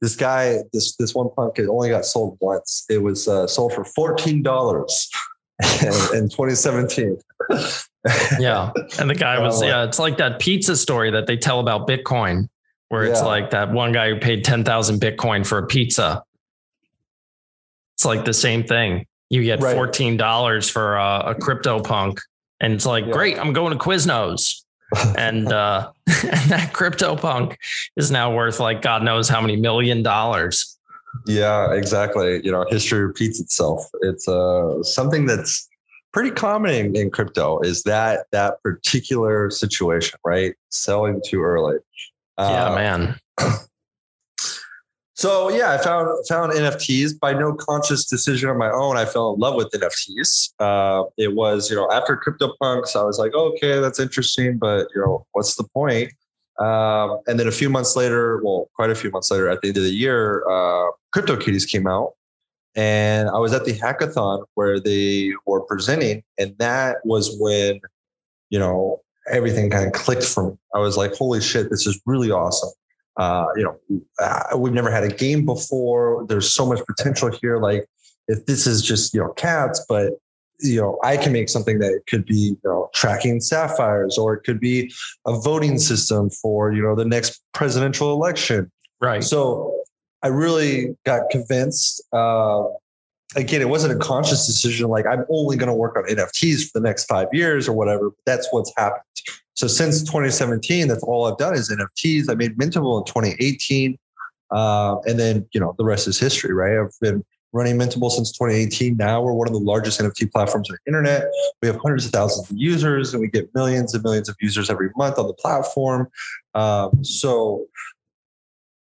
this guy, this this one punk, it only got sold once. It was uh, sold for fourteen dollars in, in 2017. yeah, and the guy was yeah. It's like that pizza story that they tell about Bitcoin, where it's yeah. like that one guy who paid ten thousand Bitcoin for a pizza. It's like the same thing. You get right. fourteen dollars for a, a CryptoPunk, and it's like, yeah. great, I'm going to Quiznos and uh, and that crypto punk is now worth like God knows how many million dollars. Yeah, exactly. You know, history repeats itself. It's uh, something that's pretty common in, in crypto is that that particular situation, right? Selling too early. Yeah, uh, man. So yeah, I found found NFTs by no conscious decision of my own. I fell in love with NFTs. Uh, it was you know after CryptoPunks, I was like, okay, that's interesting, but you know what's the point? Um, and then a few months later, well, quite a few months later, at the end of the year, uh, CryptoKitties came out, and I was at the hackathon where they were presenting, and that was when you know everything kind of clicked for me. I was like, holy shit, this is really awesome. Uh, you know, uh, we've never had a game before. There's so much potential here. Like, if this is just you know cats, but you know, I can make something that could be you know tracking sapphires, or it could be a voting system for you know the next presidential election. Right. So I really got convinced. Uh, again, it wasn't a conscious decision. Like I'm only going to work on NFTs for the next five years or whatever. But that's what's happened. So since 2017, that's all I've done is NFTs. I made Mintable in 2018. Uh, and then, you know, the rest is history, right? I've been running Mintable since 2018. Now we're one of the largest NFT platforms on the internet. We have hundreds of thousands of users and we get millions and millions of users every month on the platform. Um, so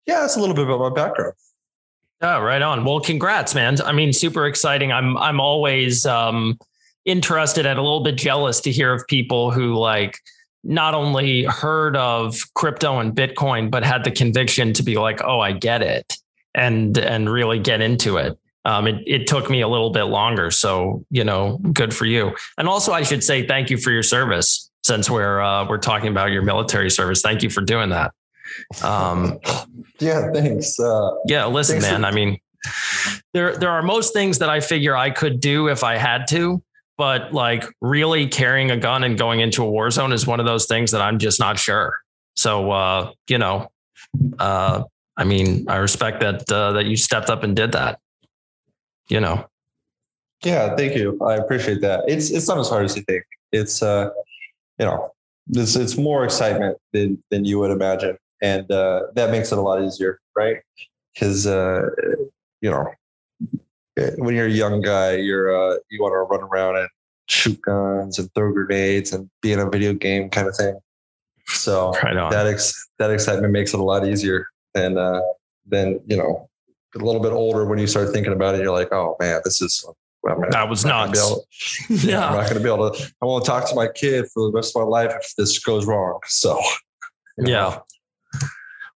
yeah, that's a little bit about my background. Yeah, right on. Well, congrats, man. I mean, super exciting. I'm I'm always um interested and a little bit jealous to hear of people who like not only heard of crypto and Bitcoin, but had the conviction to be like, oh, I get it and and really get into it. Um, it, it took me a little bit longer. So, you know, good for you. And also I should say thank you for your service since we're uh, we're talking about your military service. Thank you for doing that. Um, yeah, thanks. Uh, yeah, listen, thanks man. For- I mean, there there are most things that I figure I could do if I had to, but like really carrying a gun and going into a war zone is one of those things that I'm just not sure. So uh, you know, uh, I mean, I respect that uh, that you stepped up and did that. You know. Yeah, thank you. I appreciate that. It's it's not as hard as you think. It's uh, you know, it's it's more excitement than than you would imagine, and uh, that makes it a lot easier, right? Because uh, you know, when you're a young guy, you're uh, you want to run around and shoot guns and throw grenades and be in a video game kind of thing. So right that ex- that excitement makes it a lot easier. And uh, then you know, a little bit older when you start thinking about it, you're like, oh man, this is. Well, that was nuts. yeah, I'm not going to be able to. I want to talk to my kid for the rest of my life if this goes wrong. So, you know. yeah.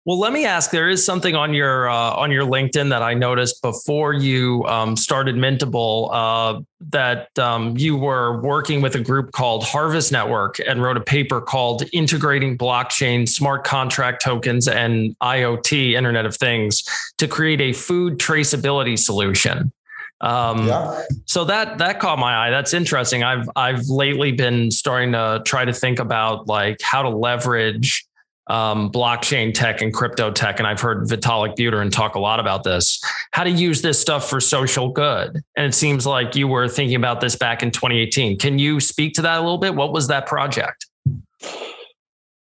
Well, let me ask. There is something on your uh, on your LinkedIn that I noticed before you um, started Mintable uh, that um, you were working with a group called Harvest Network and wrote a paper called "Integrating Blockchain, Smart Contract Tokens, and IoT Internet of Things to create a food traceability solution." Um, yeah. So that that caught my eye. That's interesting. I've I've lately been starting to try to think about like how to leverage um, blockchain tech and crypto tech. And I've heard Vitalik Buterin talk a lot about this, how to use this stuff for social good. And it seems like you were thinking about this back in 2018. Can you speak to that a little bit? What was that project?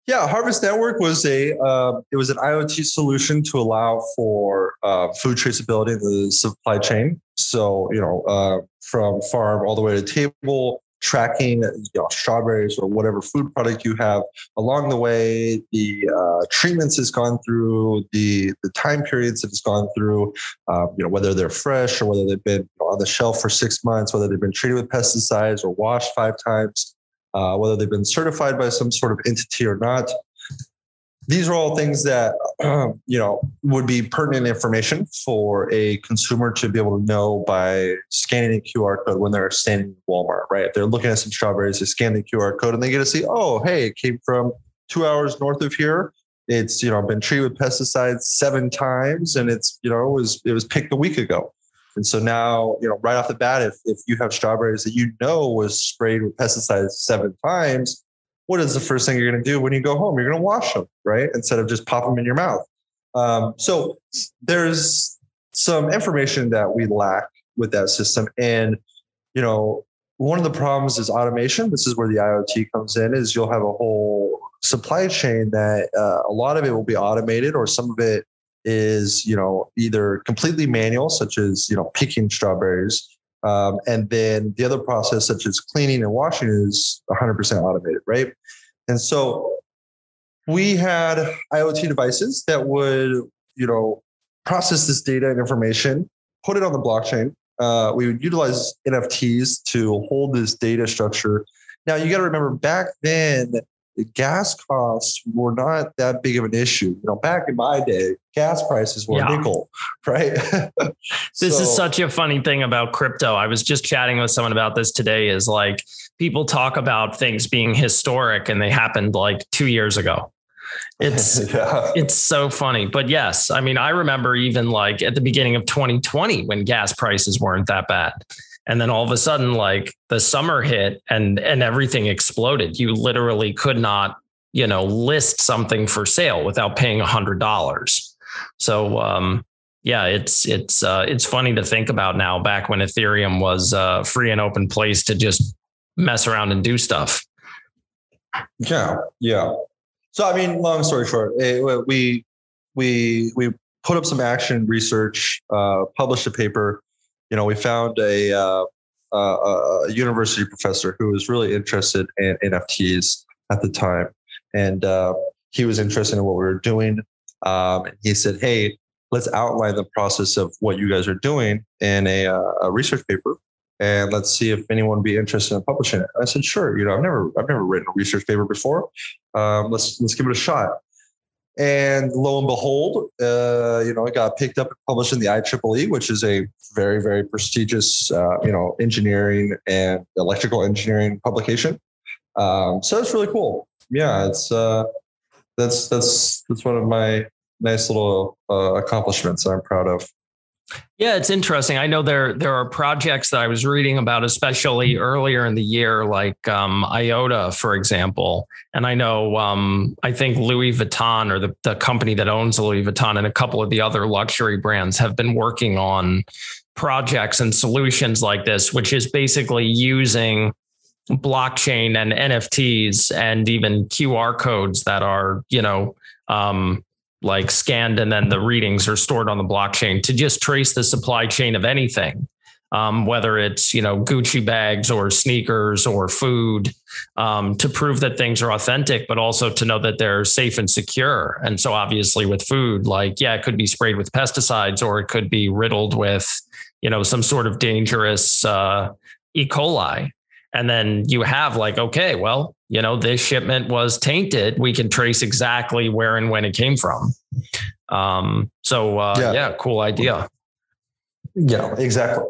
Yeah, Harvest Network was a uh, it was an IoT solution to allow for uh, food traceability in the supply chain. So you know, uh, from farm all the way to table, tracking you know, strawberries or whatever food product you have. Along the way, the uh, treatments it's gone through, the the time periods it's gone through, um, you know whether they're fresh or whether they've been on the shelf for six months, whether they've been treated with pesticides or washed five times, uh, whether they've been certified by some sort of entity or not these are all things that um, you know would be pertinent information for a consumer to be able to know by scanning a QR code when they're standing in Walmart, right? If they're looking at some strawberries, they scan the QR code and they get to see, oh, hey, it came from two hours north of here. It's you know been treated with pesticides seven times, and it's you know it was it was picked a week ago. And so now, you know, right off the bat, if, if you have strawberries that you know was sprayed with pesticides seven times, what is the first thing you're going to do when you go home? You're going to wash them, right? Instead of just pop them in your mouth. Um, so there's some information that we lack with that system. And, you know, one of the problems is automation. This is where the IoT comes in is you'll have a whole supply chain that uh, a lot of it will be automated or some of it is, you know, either completely manual, such as, you know, picking strawberries, um, and then the other process, such as cleaning and washing, is 100% automated, right? And so we had IoT devices that would, you know, process this data and information, put it on the blockchain. Uh, we would utilize NFTs to hold this data structure. Now you got to remember back then, the gas costs were not that big of an issue. You know, back in my day, gas prices were yeah. nickel, right? this so, is such a funny thing about crypto. I was just chatting with someone about this today is like people talk about things being historic and they happened like 2 years ago. It's yeah. it's so funny. But yes, I mean, I remember even like at the beginning of 2020 when gas prices weren't that bad and then all of a sudden like the summer hit and and everything exploded. You literally could not you know list something for sale without paying a hundred dollars. So um yeah it's it's uh it's funny to think about now back when ethereum was a free and open place to just mess around and do stuff. Yeah yeah. So i mean long story short eh, we we we put up some action research uh published a paper you know, we found a, uh, a university professor who was really interested in NFTs at the time, and uh, he was interested in what we were doing. Um, he said, "Hey, let's outline the process of what you guys are doing in a, uh, a research paper, and let's see if anyone would be interested in publishing it." I said, "Sure. You know, I've never I've never written a research paper before. Um, let's let's give it a shot." And lo and behold, uh, you know, it got picked up and published in the IEEE, which is a very, very prestigious, uh, you know, engineering and electrical engineering publication. Um, so it's really cool. Yeah, it's uh, that's that's that's one of my nice little uh, accomplishments I'm proud of. Yeah, it's interesting. I know there there are projects that I was reading about, especially earlier in the year, like um, IOTA, for example. And I know um, I think Louis Vuitton or the, the company that owns Louis Vuitton and a couple of the other luxury brands have been working on projects and solutions like this, which is basically using blockchain and NFTs and even QR codes that are, you know, um, like scanned and then the readings are stored on the blockchain to just trace the supply chain of anything um, whether it's you know gucci bags or sneakers or food um, to prove that things are authentic but also to know that they're safe and secure. And so obviously with food like yeah it could be sprayed with pesticides or it could be riddled with you know some sort of dangerous uh, e. coli. And then you have like okay well you know, this shipment was tainted, we can trace exactly where and when it came from. Um, so uh, yeah. yeah, cool idea. Yeah, exactly.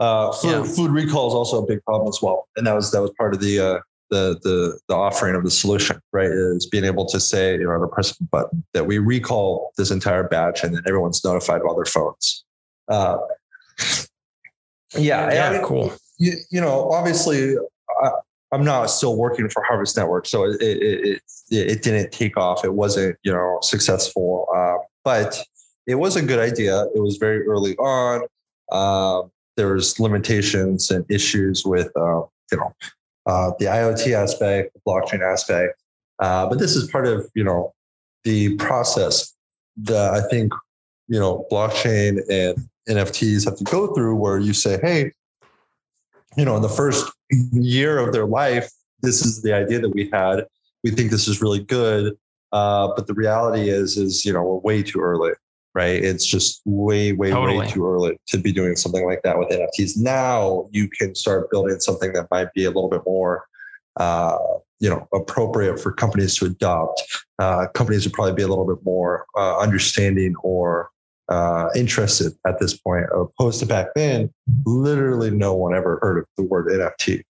Uh, food, yeah. food recall is also a big problem as well, and that was that was part of the uh, the the the offering of the solution, right? Is being able to say, you know, on a press button that we recall this entire batch, and then everyone's notified on their phones. Uh, yeah, yeah, I mean, cool. You, you know, obviously, I'm not still working for Harvest Network, so it it, it, it didn't take off. It wasn't you know successful, uh, but it was a good idea. It was very early on. Uh, there was limitations and issues with uh, you know uh, the IoT aspect, the blockchain aspect, uh, but this is part of you know the process that I think you know blockchain and NFTs have to go through, where you say, hey, you know, in the first year of their life, this is the idea that we had. We think this is really good. Uh, but the reality is, is, you know, we're way too early, right? It's just way, way, totally. way too early to be doing something like that with NFTs. Now you can start building something that might be a little bit more, uh, you know, appropriate for companies to adopt. Uh, companies would probably be a little bit more uh, understanding or uh, interested at this point, opposed to back then, literally no one ever heard of the word NFT.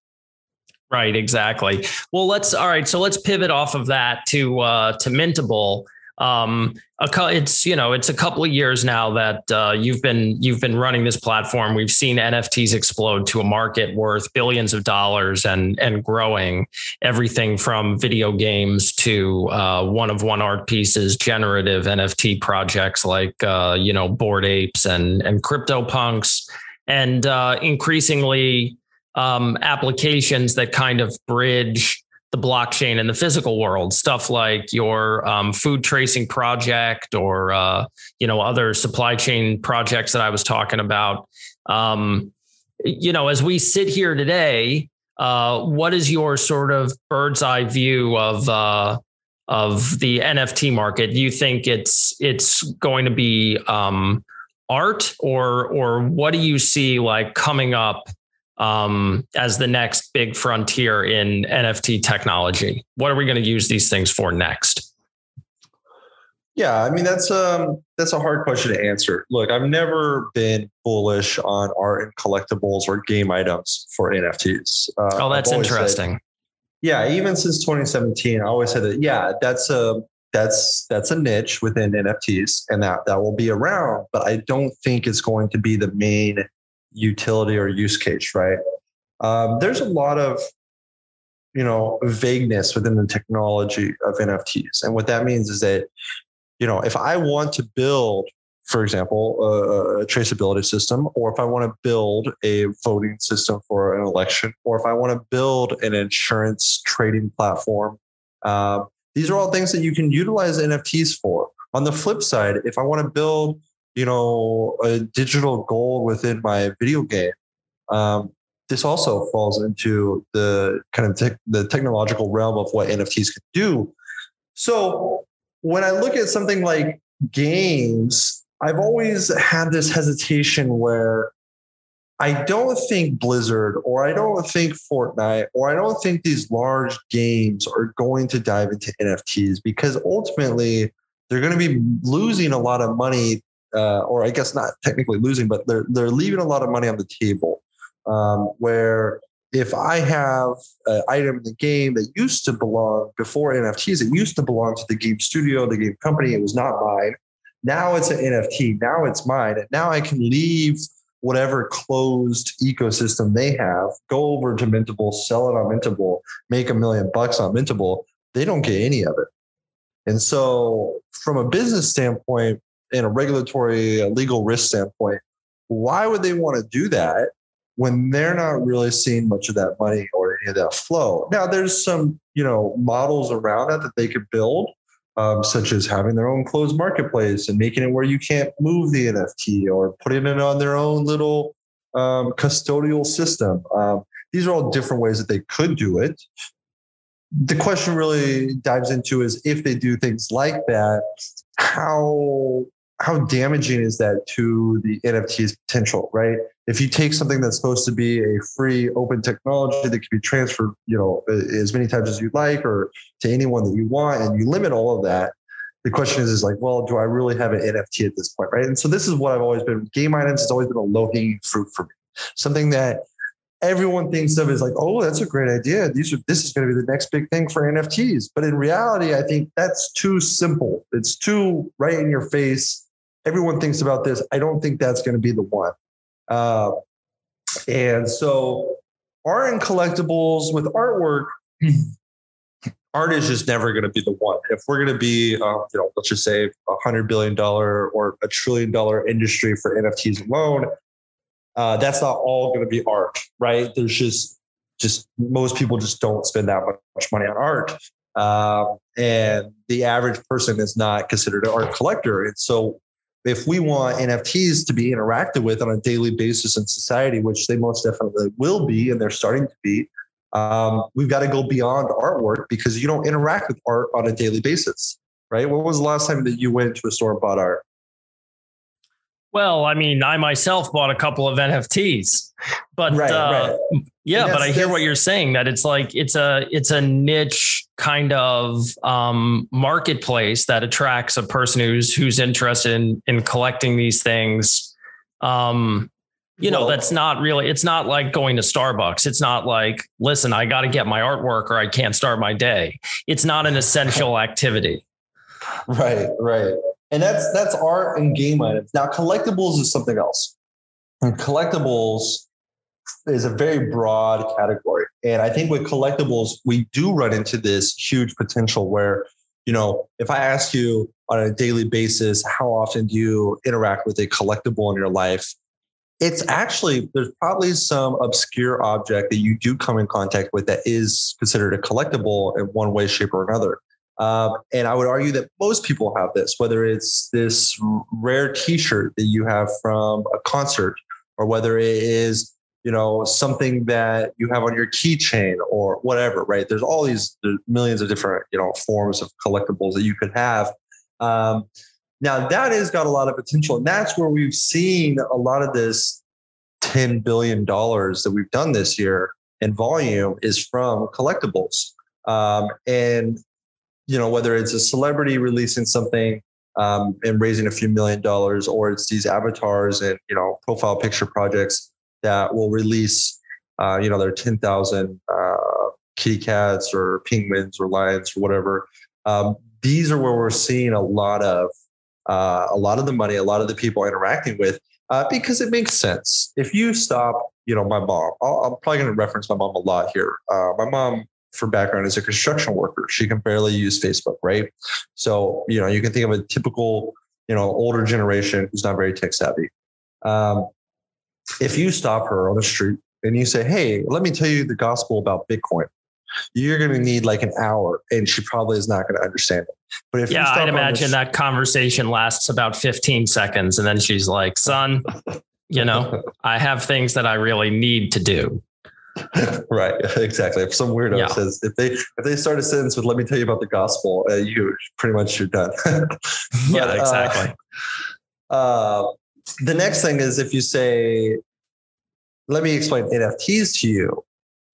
Right, exactly. Well, let's all right. So let's pivot off of that to uh, to Mintable. Um, a, it's you know it's a couple of years now that uh, you've been you've been running this platform. We've seen NFTs explode to a market worth billions of dollars and and growing. Everything from video games to uh, one of one art pieces, generative NFT projects like uh, you know Bored Apes and and CryptoPunks, and uh, increasingly um, applications that kind of bridge the blockchain and the physical world stuff like your um, food tracing project or uh, you know other supply chain projects that i was talking about. Um, you know as we sit here today uh, what is your sort of bird's eye view of uh, of the nft market? Do you think it's it's going to be um, art or or what do you see like coming up um, as the next big frontier in NFT technology? What are we going to use these things for next? Yeah, I mean that's um that's a hard question to answer. Look, I've never been bullish on art and collectibles or game items for NFTs. Uh, oh, that's interesting. Said, yeah, even since 2017, I always said that. Yeah, that's a that's that's a niche within NFTs, and that that will be around. But I don't think it's going to be the main utility or use case, right? Um, there's a lot of you know vagueness within the technology of NFTs, and what that means is that you know if I want to build, for example, a, a traceability system, or if I want to build a voting system for an election, or if I want to build an insurance trading platform, uh, these are all things that you can utilize NFTs for. On the flip side, if I want to build you know a digital gold within my video game. Um, this also falls into the kind of te- the technological realm of what nfts can do. So when i look at something like games i've always had this hesitation where I don't think Blizzard or I don't think Fortnite or I don't think these large games are going to dive into NFTs because ultimately they're going to be losing a lot of money uh, or I guess not technically losing, but they're they're leaving a lot of money on the table. Um, where if I have an item in the game that used to belong before NFTs, it used to belong to the game studio, the game company. It was not mine. Now it's an NFT. Now it's mine, and now I can leave whatever closed ecosystem they have, go over to Mintable, sell it on Mintable, make a million bucks on Mintable. They don't get any of it. And so, from a business standpoint, in a regulatory legal risk standpoint why would they want to do that when they're not really seeing much of that money or any of that flow? Now there's some you know models around that that they could build um, such as having their own closed marketplace and making it where you can't move the nft or putting it on their own little um, custodial system. Um, these are all different ways that they could do it. The question really dives into is if they do things like that how how damaging is that to the NFT's potential, right? If you take something that's supposed to be a free open technology that can be transferred, you know, as many times as you like or to anyone that you want, and you limit all of that, the question is, is like, well, do I really have an NFT at this point, right? And so this is what I've always been. Game items has always been a low hanging fruit for me, something that everyone thinks of as like, oh, that's a great idea. These are this is going to be the next big thing for NFTs. But in reality, I think that's too simple. It's too right in your face everyone thinks about this. I don't think that's going to be the one. Uh, and so, art and collectibles with artwork, art is just never going to be the one. If we're going to be, um, you know, let's just say a hundred billion dollar or a trillion dollar industry for NFTs alone, uh, that's not all going to be art, right? There's just just most people just don't spend that much money on art. Um, and the average person is not considered an art collector. And so if we want NFTs to be interacted with on a daily basis in society, which they most definitely will be, and they're starting to be, um, we've got to go beyond artwork because you don't interact with art on a daily basis, right? When was the last time that you went to a store and bought art? Well, I mean, I myself bought a couple of NFTs, but right, uh, right. yeah, but I hear what you're saying that it's like it's a it's a niche kind of um, marketplace that attracts a person who's who's interested in in collecting these things. Um, you know, well, that's not really. It's not like going to Starbucks. It's not like, listen, I got to get my artwork or I can't start my day. It's not an essential activity. Right, right and that's that's art and game items. Now, collectibles is something else. And collectibles is a very broad category, and I think with collectibles we do run into this huge potential where you know if I ask you on a daily basis how often do you interact with a collectible in your life it's actually there's probably some obscure object that you do come in contact with that is considered a collectible in one way shape or another um, and I would argue that most people have this, whether it's this rare T-shirt that you have from a concert, or whether it is you know something that you have on your keychain or whatever. Right? There's all these there's millions of different you know forms of collectibles that you could have. Um, now that has got a lot of potential, and that's where we've seen a lot of this ten billion dollars that we've done this year in volume is from collectibles. Um, and you know, whether it's a celebrity releasing something um, and raising a few million dollars, or it's these avatars and you know profile picture projects that will release, uh, you know, their ten thousand uh, kitty cats or penguins or lions or whatever. Um, these are where we're seeing a lot of uh, a lot of the money, a lot of the people interacting with, uh, because it makes sense. If you stop, you know, my mom, i am probably going to reference my mom a lot here. Uh, my mom for background is a construction worker. She can barely use Facebook, right? So, you know, you can think of a typical, you know, older generation who's not very tech savvy. Um, if you stop her on the street and you say, Hey, let me tell you the gospel about Bitcoin, you're going to need like an hour and she probably is not going to understand it. But if yeah, I'd imagine that conversation lasts about 15 seconds and then she's like, son, you know, I have things that I really need to do. right exactly. If some weirdo yeah. says if they if they start a sentence with let me tell you about the gospel uh, you pretty much you're done. But, yeah uh, exactly. uh, uh, the next thing is if you say let me explain nfts to you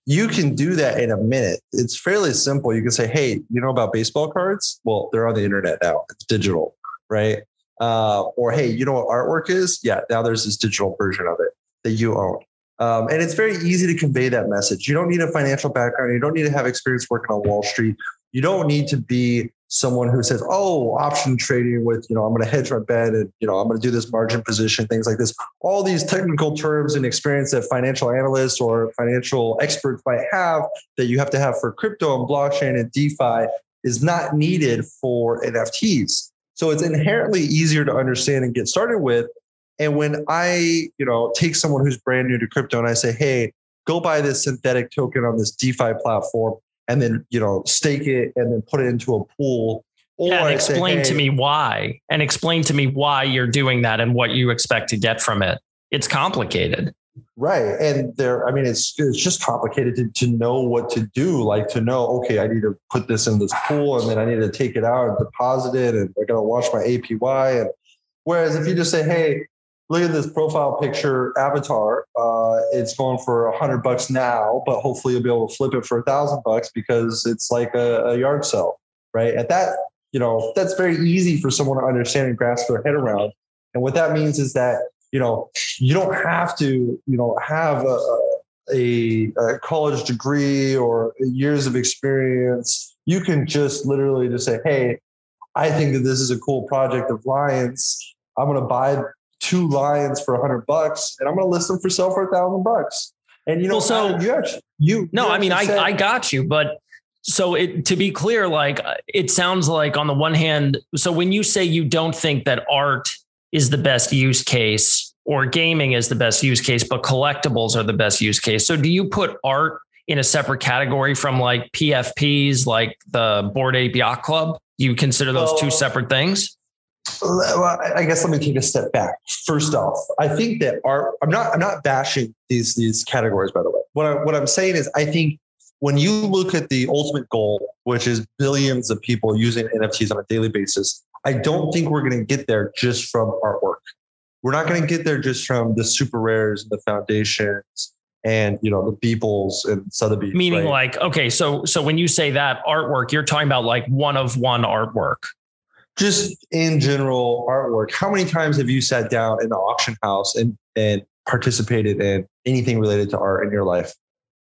you can do that in a minute. It's fairly simple. You can say hey you know about baseball cards? Well they're on the internet now. It's digital right? Uh, or hey you know what artwork is? Yeah now there's this digital version of it that you own um, and it's very easy to convey that message. You don't need a financial background. You don't need to have experience working on Wall Street. You don't need to be someone who says, "Oh, option trading with you know I'm going to hedge my bet and you know I'm going to do this margin position, things like this." All these technical terms and experience that financial analysts or financial experts might have that you have to have for crypto and blockchain and DeFi is not needed for NFTs. So it's inherently easier to understand and get started with and when I, you know, take someone who's brand new to crypto and I say, hey, go buy this synthetic token on this DeFi platform and then, you know, stake it and then put it into a pool. Or yeah, and explain say, hey, to me why and explain to me why you're doing that and what you expect to get from it. It's complicated. Right. And there, I mean, it's it's just complicated to, to know what to do, like to know, okay, I need to put this in this pool and then I need to take it out and deposit it and I gotta watch my APY. And whereas if you just say, hey, look at this profile picture avatar. Uh, it's going for a hundred bucks now, but hopefully you'll be able to flip it for a thousand bucks because it's like a, a, yard sale, right? At that, you know, that's very easy for someone to understand and grasp their head around. And what that means is that you know you don't have to you know have a, a, a college degree or years of experience. You can just literally just say, hey. I think that this is a cool project of Lions. I'm going to buy two lions for a hundred bucks, and I'm going to list them for sale for a thousand bucks. And you know, well, so you actually, you no, you I mean, I said, I got you, but so it to be clear, like it sounds like on the one hand, so when you say you don't think that art is the best use case or gaming is the best use case, but collectibles are the best use case. So do you put art in a separate category from like PFPs, like the Bored Ape Yacht Club? You consider those two separate things? I guess let me take a step back. First off, I think that art. I'm not. I'm not bashing these these categories. By the way, what I, what I'm saying is, I think when you look at the ultimate goal, which is billions of people using NFTs on a daily basis, I don't think we're going to get there just from artwork. We're not going to get there just from the SuperRares and the foundations and you know the Beeples and Sotheby's. Meaning, right? like, okay, so so when you say that artwork, you're talking about like one of one artwork. Just in general artwork. How many times have you sat down in the auction house and and participated in anything related to art in your life?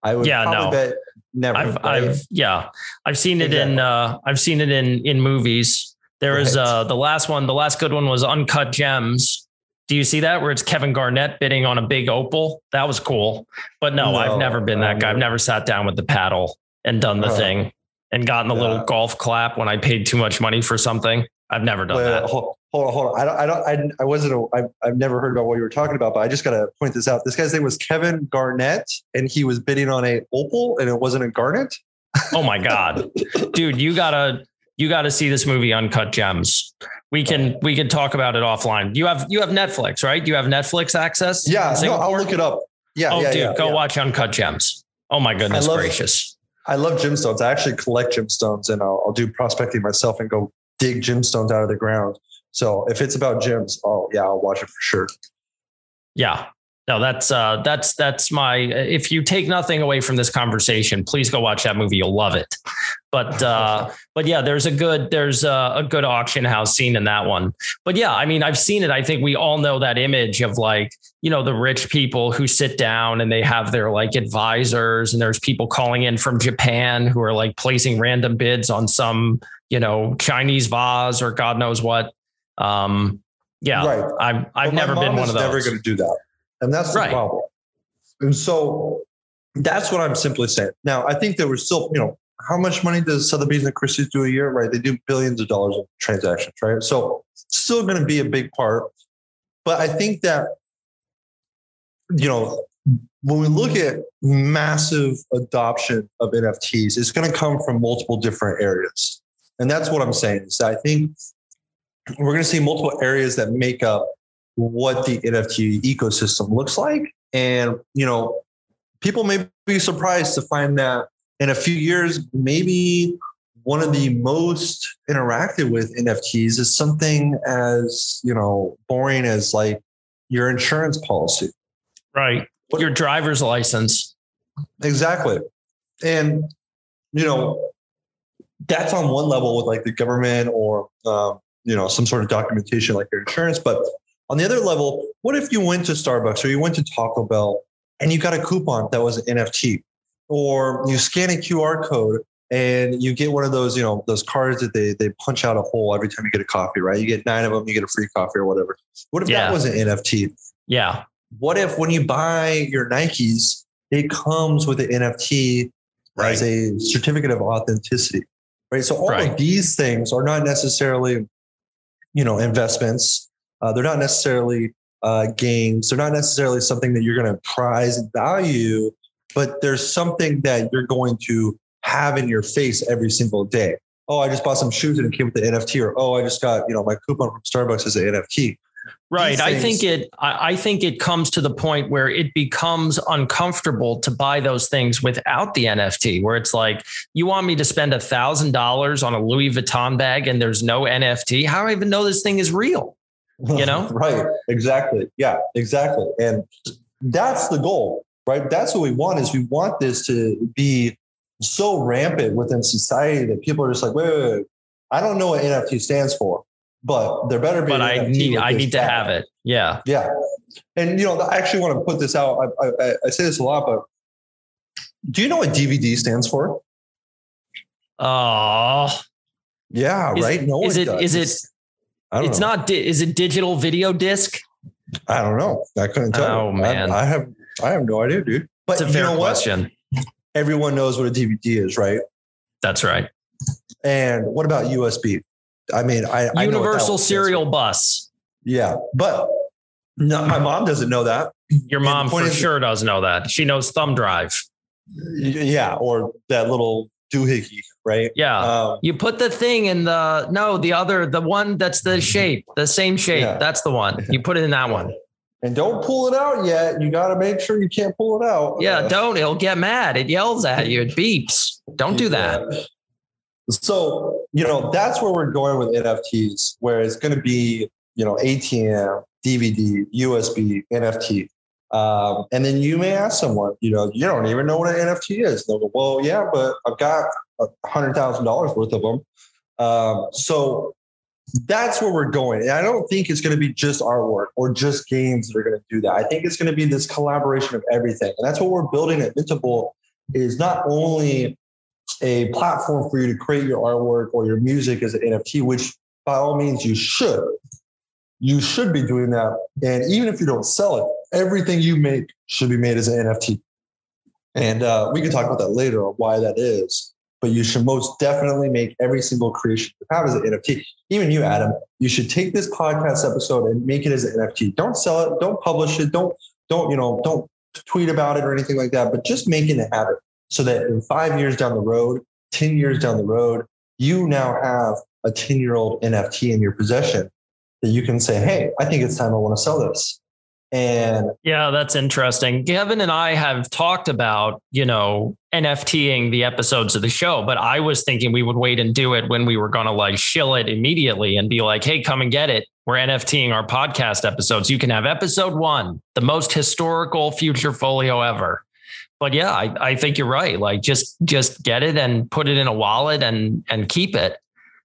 I would yeah, no. bet never. I've? I've yeah, I've seen it exactly. in uh, I've seen it in in movies. There right. uh the last one, the last good one was Uncut Gems do you see that where it's Kevin Garnett bidding on a big opal? That was cool. But no, no I've never been that guy. I've never sat down with the paddle and done the uh, thing and gotten a yeah. little golf clap when I paid too much money for something. I've never done Wait, that. Hold, hold on, hold on. I don't, I don't, I, I wasn't, a, I, I've never heard about what you were talking about, but I just got to point this out. This guy's name was Kevin Garnett and he was bidding on a opal and it wasn't a garnet. oh my God, dude, you gotta, you got to see this movie uncut gems. We can oh. we can talk about it offline. You have you have netflix right? You have netflix access? Yeah no, i'll look it up. Yeah oh yeah, dude yeah, go yeah. watch uncut gems. Oh my goodness I love, gracious. I love gemstones. I actually collect gemstones and I'll, I'll do prospecting myself and go dig gemstones out of the ground. So if it's about gems oh yeah i'll watch it for sure. Yeah no, that's uh, that's that's my. If you take nothing away from this conversation, please go watch that movie. You'll love it. But uh, but yeah, there's a good there's a, a, good auction house scene in that one. But yeah, I mean, I've seen it. I think we all know that image of like you know the rich people who sit down and they have their like advisors, and there's people calling in from Japan who are like placing random bids on some you know Chinese vase or God knows what. Um, yeah, right. I've I've never been one of those. Never going to do that. And that's the right. problem. And so that's what I'm simply saying. Now, I think there was still, you know, how much money does Sotheby's and Christie's do a year? Right. They do billions of dollars of transactions, right? So still going to be a big part. But I think that, you know, when we look at massive adoption of NFTs, it's going to come from multiple different areas. And that's what I'm saying is I think we're going to see multiple areas that make up what the NFT ecosystem looks like. And, you know, people may be surprised to find that in a few years, maybe one of the most interacted with NFTs is something as, you know, boring as like your insurance policy. Right. Your driver's license. Exactly. And, you know, that's on one level with like the government or, um, you know, some sort of documentation like your insurance. But on the other level, what if you went to Starbucks or you went to Taco Bell and you got a coupon that was an NFT, or you scan a QR code and you get one of those, you know, those cards that they they punch out a hole every time you get a coffee, right? You get nine of them, you get a free coffee or whatever. What if yeah. that was an NFT? Yeah. What if when you buy your Nikes, it comes with an NFT right. as a certificate of authenticity, right? So all right. of these things are not necessarily, you know, investments uh, they're not necessarily uh, games. They're not necessarily something that you're going to prize and value, but there's something that you're going to have in your face every single day. Oh, I just bought some shoes and it came with the NFT, or oh, I just got you know my coupon from Starbucks as an NFT. Right. I think it I think it comes to the point where it becomes uncomfortable to buy those things without the NFT, where it's like, you want me to spend a thousand dollars on a Louis Vuitton bag and there's no NFT? How do I even know this thing is real? You know? Right exactly yeah exactly and that's the goal right? That's what we want is we want this to be so rampant within society that people are just like wait, wait, wait. i don't know what nft stands for but there better be but i need i need to have it yeah. Yeah and you know i actually want to put this out I, I, I say this a lot but do you know what dvd stands for? Oh yeah is, right? no is it does. is it it's know. not. Di- is it digital video disc? I don't know. I couldn't tell. Oh you. man, I, I, have I have no idea, dude. But it's a fair you know question. What? Everyone knows what a DVD is, right? That's right. And what about USB? I mean, I universal I serial bus. Yeah, but no, my mom doesn't know that. Your mom for sure does know that. She knows thumb drive. Yeah, or that little doohickey right? Yeah. Um, you put the thing in the no, the other, the one that's the shape, the same shape. Yeah. That's the one. You put it in that one. And don't pull it out yet. You got to make sure you can't pull it out. Yeah, uh, don't. It'll get mad. It yells at you. It beeps. Don't do that. So, you know, that's where we're going with NFTs, where it's going to be, you know, ATM, DVD, USB, NFT. Um, and then you may ask someone, you know, you don't even know what an NFT is. They'll go, well, yeah, but I've got a hundred thousand dollars worth of them. Um, so that's where we're going. And I don't think it's going to be just artwork or just games that are going to do that. I think it's going to be this collaboration of everything. And that's what we're building at Mintable is not only a platform for you to create your artwork or your music as an NFT, which by all means you should. You should be doing that. And even if you don't sell it, everything you make should be made as an NFT. And uh, we can talk about that later on why that is but you should most definitely make every single creation you have as an NFT. Even you, Adam, you should take this podcast episode and make it as an NFT. Don't sell it, don't publish it, don't, don't, you know, don't tweet about it or anything like that, but just make it a habit so that in five years down the road, 10 years down the road, you now have a 10 year old NFT in your possession that you can say, Hey, I think it's time I want to sell this. And yeah, that's interesting. Kevin and I have talked about, you know, NFTing the episodes of the show, but I was thinking we would wait and do it when we were going to like shill it immediately and be like, hey, come and get it. We're NFTing our podcast episodes. You can have episode one, the most historical Futurefolio ever. But yeah, I, I think you're right. Like just just get it and put it in a wallet and and keep it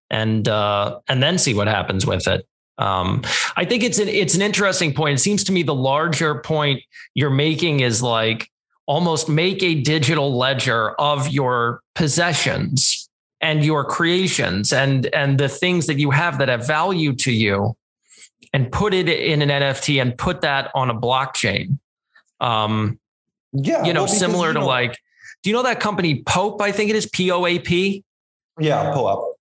and uh and then see what happens with it. Um, I think it's an it's an interesting point. It seems to me the larger point you're making is like almost make a digital ledger of your possessions and your creations and and the things that you have that have value to you and put it in an NFT and put that on a blockchain. Um, yeah, you know, well, similar you know, to like, do you know that company Pope? I think it is P O A P. Yeah, Poap.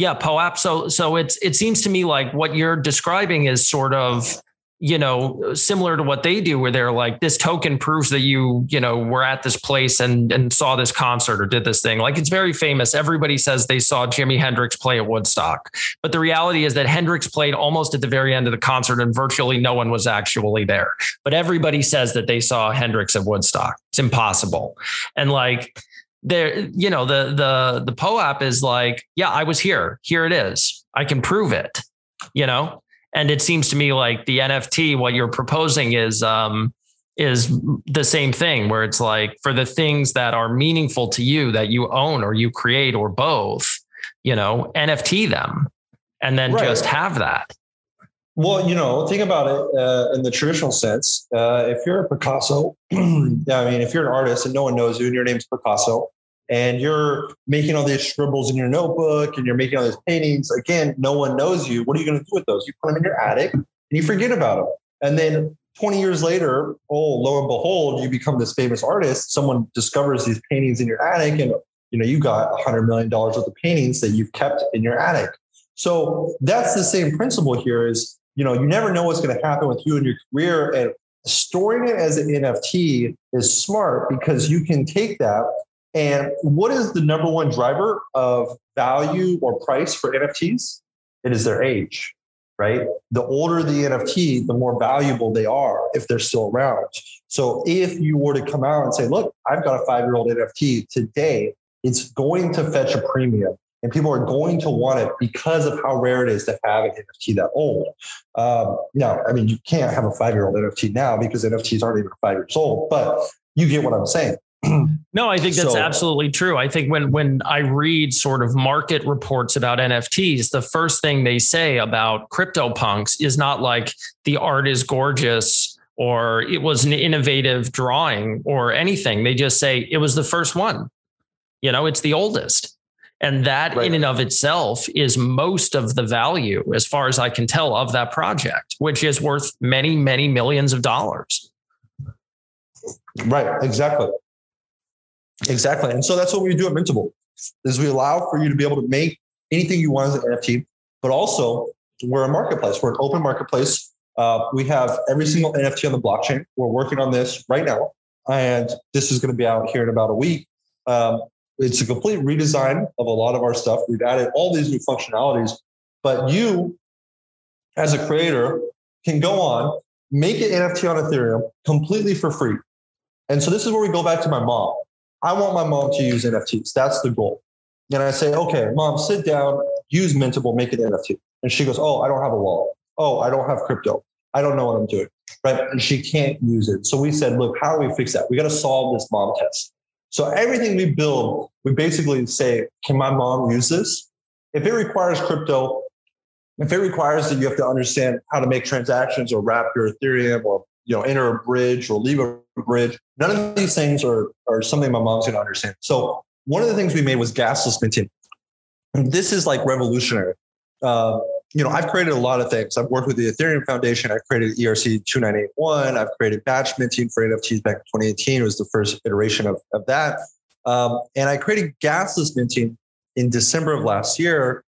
Yeah, POAP. So so it's it seems to me like what you're describing is sort of you know, similar to what they do, where they're like, this token proves that you, you know, were at this place and and saw this concert or did this thing. Like it's very famous. Everybody says they saw Jimi Hendrix play at Woodstock, but the reality is that Hendrix played almost at the very end of the concert, and virtually no one was actually there. But everybody says that they saw Hendrix at Woodstock. It's impossible, and like there, you know, the the the POAP is like, yeah, I was here. Here it is. I can prove it. You know and it seems to me like the NFT, what you're proposing is um, is the same thing, where it's like for the things that are meaningful to you that you own or you create or both, you know, NFT them, and then right. just have that. Well, you know, think about it uh, in the traditional sense. Uh, if you're a Picasso, I mean, if you're an artist and no one knows you and your name's Picasso, and you're making all these scribbles in your notebook and you're making all these paintings. Again, no one knows you. What are you going to do with those? You put them in your attic and you forget about them. And then 20 years later, oh, lo and behold, you become this famous artist. Someone discovers these paintings in your attic and you know, you got hundred million dollars worth of paintings that you've kept in your attic. So that's the same principle here is, you know, you never know what's going to happen with you in your career and storing it as an NFT is smart because you can take that and what is the number one driver of value or price for NFTs? It is their age, right? The older the NFT, the more valuable they are if they're still around. So if you were to come out and say, look, I've got a five year old NFT today, it's going to fetch a premium and people are going to want it because of how rare it is to have an NFT that old. Um, now, I mean, you can't have a five year old NFT now because NFTs aren't even five years old, but you get what I'm saying. no, I think that's so, absolutely true. I think when when I read sort of market reports about NFTs, the first thing they say about CryptoPunks is not like the art is gorgeous or it was an innovative drawing or anything. They just say it was the first one. You know, it's the oldest. And that right. in and of itself is most of the value, as far as I can tell, of that project, which is worth many, many millions of dollars. Right, exactly. Exactly. And so that's what we do at Mintable is we allow for you to be able to make anything you want as an NFT, but also we're a marketplace. We're an open marketplace. Uh, we have every single NFT on the blockchain. We're working on this right now. And this is going to be out here in about a week. Um, it's a complete redesign of a lot of our stuff. We've added all these new functionalities, but you, as a creator, can go on, make an NFT on Ethereum completely for free. And so this is where we go back to my mom. I want my mom to use NFTs. That's the goal. And I say, okay, mom, sit down, use Mintable, make an NFT. And she goes, oh, I don't have a wallet. Oh, I don't have crypto. I don't know what I'm doing. Right. And she can't use it. So we said, look, how do we fix that? We got to solve this mom test. So everything we build, we basically say, can my mom use this? If it requires crypto, if it requires that you have to understand how to make transactions or wrap your Ethereum or you know enter a bridge or leave a bridge, none of these things are, are something my mom's going to understand. So one of the things we made was gasless minting. And this is like revolutionary. Uh, you know, I've created a lot of things. I've worked with the Ethereum Foundation. I've created ERC 2981. I've created batch minting for NFTs back in 2018. It was the first iteration of, of that. Um, and I created gasless minting in December of last year.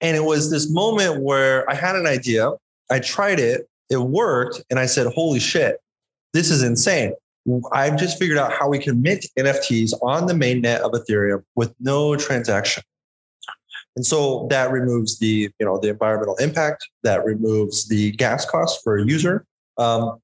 And it was this moment where I had an idea. I tried it. It worked. And I said, holy shit, this is insane. I've just figured out how we can mint NFTs on the mainnet of Ethereum with no transaction. And so that removes the, you know, the environmental impact, that removes the gas cost for a user. Um,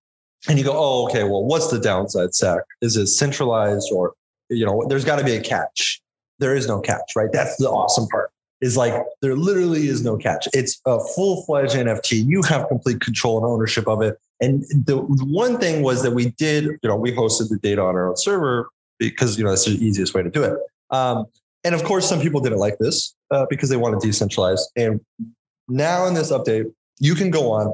and you go, oh, okay, well, what's the downside, Zach? Is it centralized or, you know, there's got to be a catch. There is no catch, right? That's the awesome part. Is like there literally is no catch. It's a full fledged NFT. You have complete control and ownership of it. And the one thing was that we did, you know, we hosted the data on our own server because, you know, that's the easiest way to do it. Um, and of course, some people didn't like this uh, because they want to decentralize. And now in this update, you can go on.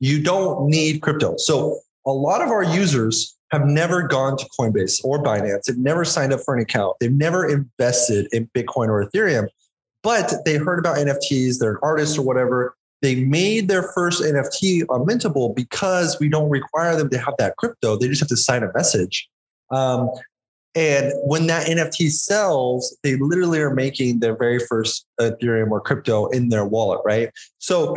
You don't need crypto. So a lot of our users have never gone to Coinbase or Binance. They've never signed up for an account. They've never invested in Bitcoin or Ethereum, but they heard about NFTs. They're an artist or whatever. They made their first NFT on Mintable because we don't require them to have that crypto. They just have to sign a message. Um, and when that NFT sells, they literally are making their very first Ethereum or crypto in their wallet, right? So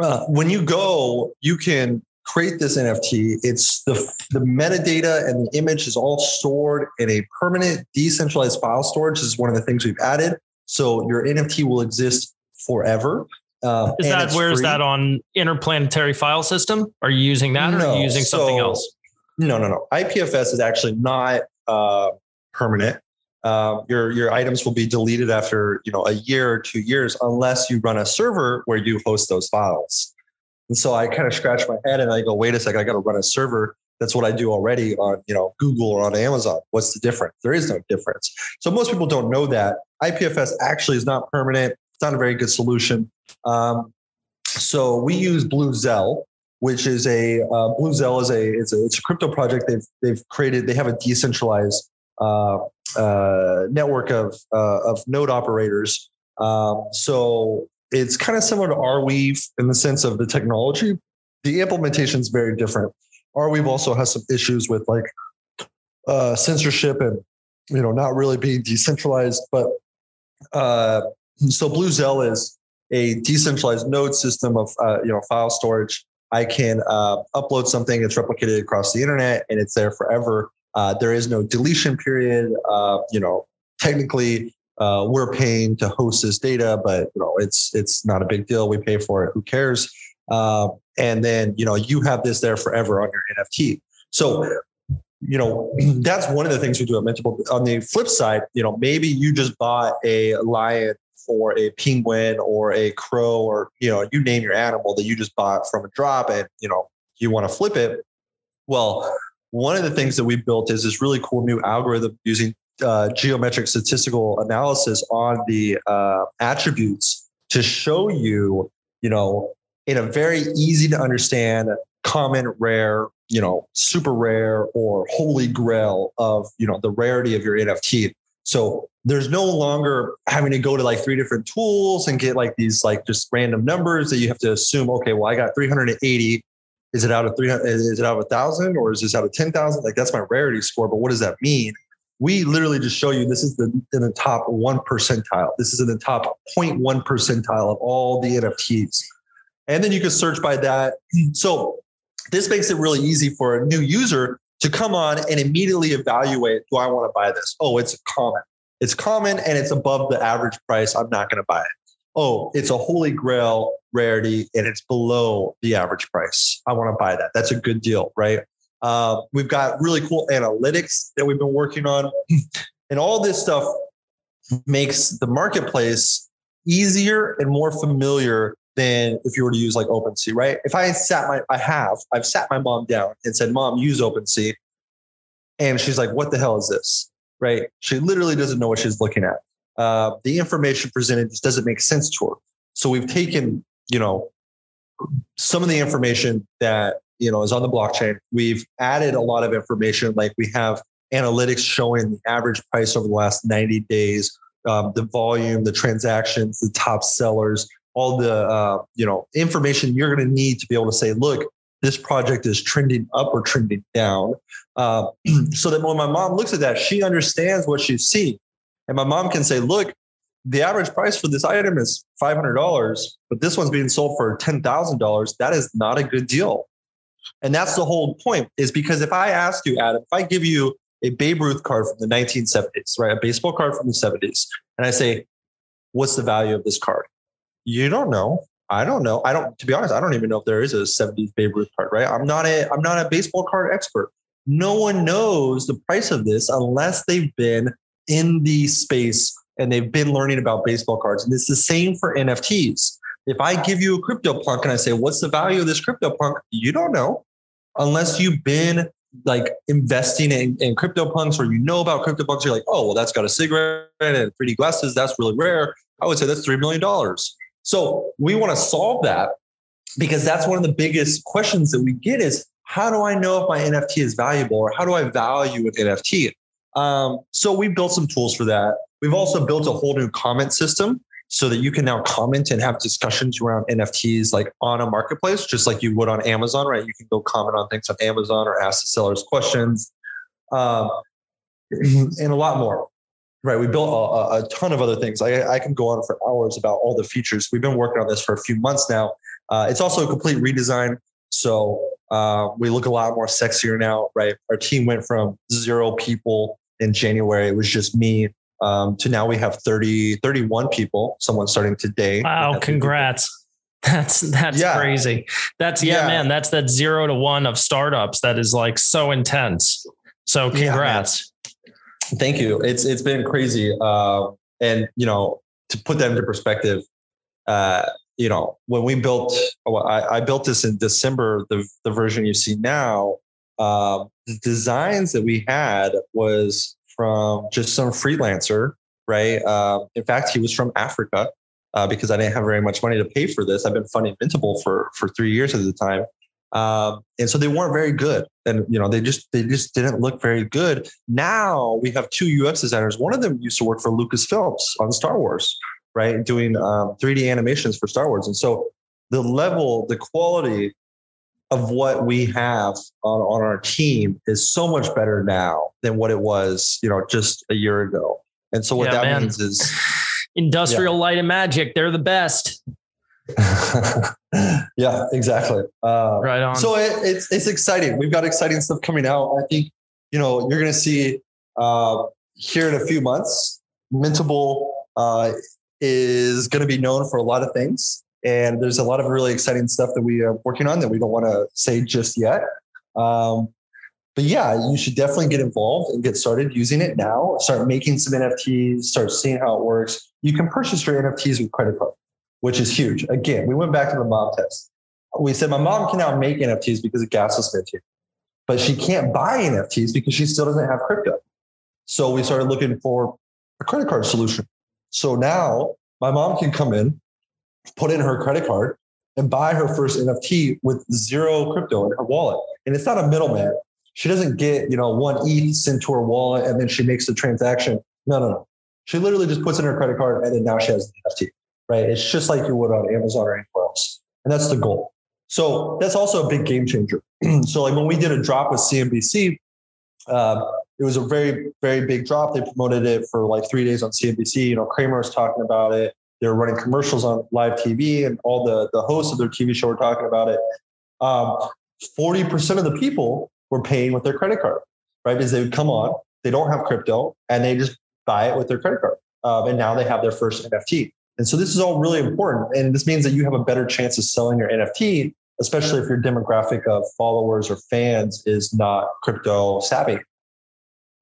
uh, when you go, you can create this NFT. It's the, the metadata and the image is all stored in a permanent decentralized file storage. This is one of the things we've added. So your NFT will exist forever. Uh, is that where free. is that on interplanetary file system? Are you using that no, or are you using something else? No, no, no. IPFS is actually not uh, permanent. Uh, your your items will be deleted after you know a year or two years unless you run a server where you host those files. And so I kind of scratch my head and I go, wait a second, I got to run a server. That's what I do already on you know Google or on Amazon. What's the difference? There is no difference. So most people don't know that IPFS actually is not permanent. It's not a very good solution. Um, so we use Bluzelle, which is a uh, Bluzelle is a it's a it's a crypto project. They've they've created. They have a decentralized uh, uh, network of uh, of node operators. Um, so it's kind of similar to Arweave in the sense of the technology. The implementation is very different. Arweave also has some issues with like uh, censorship and you know not really being decentralized. But uh, so Bluzelle is a decentralized node system of you know file storage I can uh, upload something, it's replicated across the internet, and it's there forever. Uh, there is no deletion period. Uh, you know, technically, uh, we're paying to host this data, but you know, it's it's not a big deal. We pay for it. Who cares? Uh, and then you know, you have this there forever on your NFT. So you know that's one of the things we do at Mintable. On the flip side, you know maybe you just bought a lion for a penguin or a crow or you know you name your animal that you just bought from a drop and you know you want to flip it. Well one of the things that we built is this really cool new algorithm using uh, geometric statistical analysis on the uh, attributes to show you you know in a very easy to understand common rare you know super rare or holy grail of you know the rarity of your nft so there's no longer having to go to like three different tools and get like these like just random numbers that you have to assume, okay, well, I got 380. Is it out of 300? Is it out of a thousand or is this out of 10,000? Like that's my rarity score. But what does that mean? We literally just show you this is the in the top one percentile. This is in the top 0.1 percentile of all the NFTs. And then you can search by that. So this makes it really easy for a new user to come on and immediately evaluate do I want to buy this? Oh, it's common. It's common and it's above the average price. I'm not going to buy it. Oh, it's a holy grail rarity and it's below the average price. I want to buy that. That's a good deal, right? Uh, we've got really cool analytics that we've been working on. and all this stuff makes the marketplace easier and more familiar than if you were to use like OpenSea, right? If I sat my, I have, I've sat my mom down and said, Mom, use OpenSea. And she's like, What the hell is this? Right? She literally doesn't know what she's looking at. Uh, the information presented just doesn't make sense to her. So we've taken, you know, some of the information that you know is on the blockchain. We've added a lot of information, like we have analytics showing the average price over the last 90 days, um, the volume, the transactions, the top sellers, all the uh, you know information you're going to need to be able to say, look, this project is trending up or trending down, uh, so that when my mom looks at that, she understands what she's seeing, and my mom can say, look. The average price for this item is $500, but this one's being sold for $10,000. That is not a good deal. And that's the whole point is because if I ask you, Adam, if I give you a Babe Ruth card from the 1970s, right? A baseball card from the 70s. And I say, what's the value of this card? You don't know. I don't know. I don't, to be honest, I don't even know if there is a 70s Babe Ruth card, right? I'm not a, I'm not a baseball card expert. No one knows the price of this unless they've been in the space and they've been learning about baseball cards. And it's the same for NFTs. If I give you a CryptoPunk and I say, what's the value of this CryptoPunk? You don't know unless you've been like investing in, in CryptoPunks or you know about CryptoPunks. You're like, oh, well, that's got a cigarette and 3D glasses. That's really rare. I would say that's $3 million. So we want to solve that because that's one of the biggest questions that we get is how do I know if my NFT is valuable or how do I value an NFT? Um, so we've built some tools for that. We've also built a whole new comment system so that you can now comment and have discussions around NFTs like on a marketplace, just like you would on Amazon, right? You can go comment on things on Amazon or ask the sellers questions, um, and a lot more. Right, we built a, a ton of other things. I, I, can go on for hours about all the features. We've been working on this for a few months now. Uh, it's also a complete redesign, so uh, we look a lot more sexier now. Right, our team went from zero people in January. It was just me um, to now we have 30, 31 people. Someone starting today. Wow! Congrats. That's that's yeah. crazy. That's yeah, yeah, man. That's that zero to one of startups. That is like so intense. So congrats. Thank you. It's it's been crazy. Uh, and you know, to put that into perspective, uh, you know, when we built, well, I, I, built this in December. The the version you see now, uh, the designs that we had was from just some freelancer, right? Uh, in fact, he was from Africa uh, because I didn't have very much money to pay for this. I've been funding Mintable for for three years at the time, um, and so they weren't very good. And you know, they just they just didn't look very good. Now we have two UX designers. One of them used to work for Lucasfilms on Star Wars, right, doing um, 3D animations for Star Wars, and so the level, the quality of what we have on, on our team is so much better now than what it was, you know, just a year ago. And so what yeah, that man. means is industrial yeah. light and magic, they're the best. yeah, exactly. Uh, right on. So it, it's it's exciting. We've got exciting stuff coming out. I think you know you're going to see uh, here in a few months. Mintable uh, is going to be known for a lot of things. And there's a lot of really exciting stuff that we are working on that we don't want to say just yet. Um, but yeah, you should definitely get involved and get started using it now. Start making some NFTs, start seeing how it works. You can purchase your NFTs with credit card, which is huge. Again, we went back to the mom test. We said my mom can now make NFTs because of gasless minting, but she can't buy NFTs because she still doesn't have crypto. So we started looking for a credit card solution. So now my mom can come in, put in her credit card and buy her first NFT with zero crypto in her wallet. And it's not a middleman. She doesn't get, you know, one ETH sent to her wallet and then she makes the transaction. No, no, no. She literally just puts in her credit card and then now she has the NFT, right? It's just like you would on Amazon or anywhere else. And that's the goal. So that's also a big game changer. so like when we did a drop with CNBC, uh, it was a very, very big drop. They promoted it for like three days on CNBC. You know, Cramer was talking about it. They're running commercials on live TV, and all the the hosts of their TV show were talking about it. Um, forty percent of the people were paying with their credit card, right? Because they would come on, they don't have crypto, and they just buy it with their credit card. Um, and now they have their first NFT. And so this is all really important. And this means that you have a better chance of selling your NFT, especially if your demographic of followers or fans is not crypto savvy.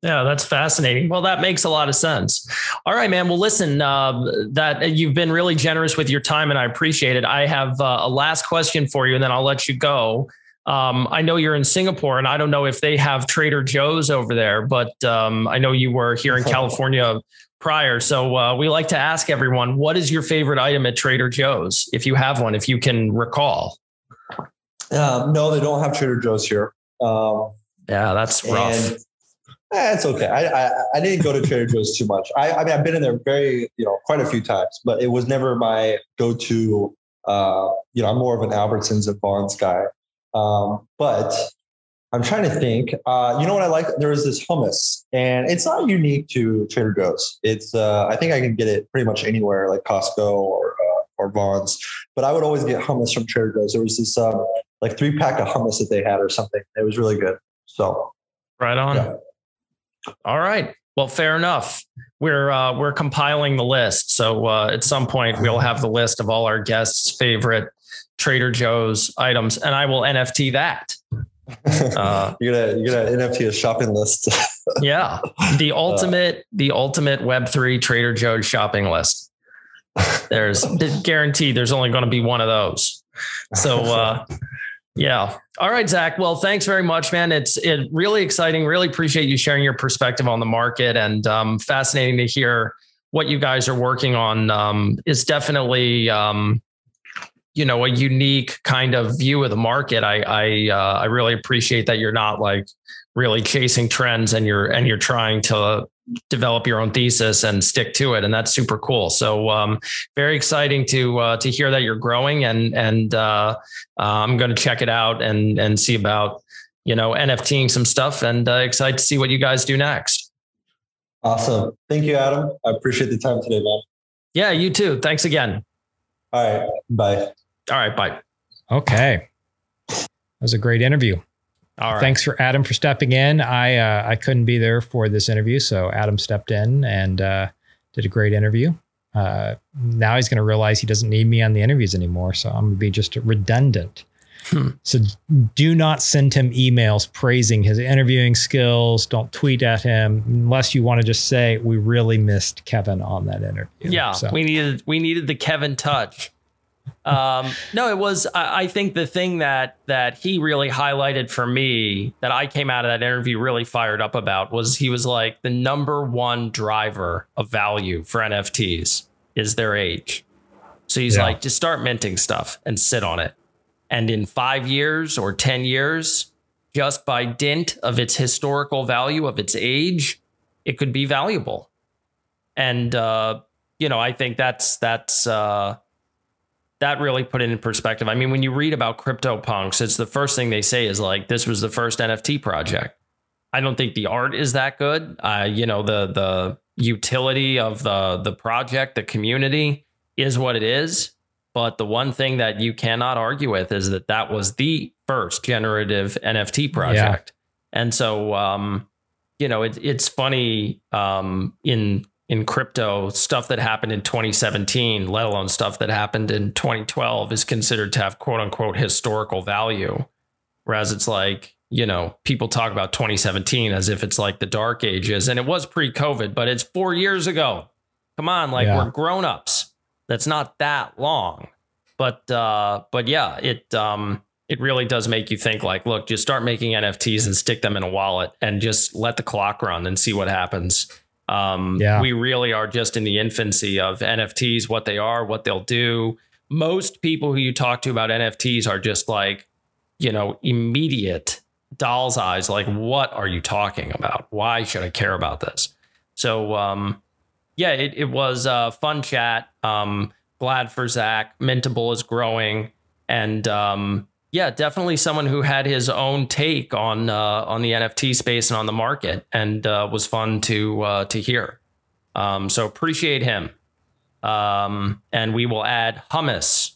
Yeah, that's fascinating. Well, that makes a lot of sense. All right, man. Well, listen, uh, that you've been really generous with your time, and I appreciate it. I have uh, a last question for you, and then I'll let you go. Um, I know you're in Singapore, and I don't know if they have Trader Joe's over there, but um, I know you were here in California prior. So uh, we like to ask everyone, what is your favorite item at Trader Joe's, if you have one, if you can recall? Um, no, they don't have Trader Joe's here. Um, yeah, that's rough. Eh, it's okay. I, I, I didn't go to Trader Joe's too much. I, I mean, I've been in there very, you know, quite a few times, but it was never my go-to. Uh, you know, I'm more of an Albertsons and Vons guy. Um, but I'm trying to think. Uh, you know what I like? There is this hummus, and it's not unique to Trader Joe's. It's uh, I think I can get it pretty much anywhere, like Costco or uh, or Vons. But I would always get hummus from Trader Joe's. There was this um, like three pack of hummus that they had or something. It was really good. So right on. Yeah. All right. Well, fair enough. We're uh, we're compiling the list, so uh, at some point we'll have the list of all our guests' favorite Trader Joe's items, and I will NFT that. Uh, you're gonna you're gonna NFT a shopping list. yeah, the uh, ultimate the ultimate Web three Trader Joe's shopping list. There's guaranteed there's only going to be one of those. So uh, yeah. All right, Zach. Well, thanks very much, man. It's it really exciting. Really appreciate you sharing your perspective on the market and um, fascinating to hear what you guys are working on. Um, it's definitely um, you know a unique kind of view of the market. I I uh, I really appreciate that you're not like really chasing trends and you're and you're trying to develop your own thesis and stick to it and that's super cool. So um, very exciting to uh, to hear that you're growing and and uh, uh, i'm going to check it out and and see about you know nfting some stuff and uh, excited to see what you guys do next. Awesome. Thank you adam. I appreciate the time today man. Yeah you too. Thanks again. All right. Bye all right bye okay that was a great interview all right. Thanks for Adam for stepping in. I uh, I couldn't be there for this interview, so Adam stepped in and uh, did a great interview. Uh, now he's going to realize he doesn't need me on the interviews anymore, so I'm going to be just redundant. Hmm. So do not send him emails praising his interviewing skills. Don't tweet at him unless you want to just say we really missed Kevin on that interview. Yeah, so. we needed we needed the Kevin touch um, no, it was. I, I, think the thing that that he really highlighted for me that I came out of that interview really fired up about was he was like the number one driver of value for NFTs is their age. So he's yeah. like, just start minting stuff and sit on it, and in five years or ten years, just by dint of its historical value of its age, it could be valuable. And uh, you know, I think that's that's. Uh, that really put it in perspective. I mean, when you read about CryptoPunks, it's the first thing they say is like, this was the first NFT project. I don't think the art is that good. Uh, you know, the the utility of the the project, the community is what it is. But the one thing that you cannot argue with is that that was the first generative NFT project. Yeah. And so, um, you know, it, it's funny um, in in crypto, stuff that happened in 2017, let alone stuff that happened in 2012, is considered to have quote unquote historical value. Whereas it's like, you know, people talk about 2017 as if it's like the dark ages, and it was pre COVID, but it's four years ago. Come on, like yeah. we're grown ups. That's not that long. But uh, but yeah, it um it really does make you think like, look, just start making NFTs and stick them in a wallet and just let the clock run and see what happens. Um, yeah. We really are just in the infancy of NFTs, what they are, what they'll do. Most people who you talk to about NFTs are just like, you know, immediate doll's eyes. Like, what are you talking about? Why should I care about this? So, um, yeah, it, it was a fun chat. Um, glad for Zach. Mintable is growing. And, um, yeah, definitely someone who had his own take on uh, on the NFT space and on the market, and uh, was fun to uh, to hear. Um, so appreciate him. Um, and we will add hummus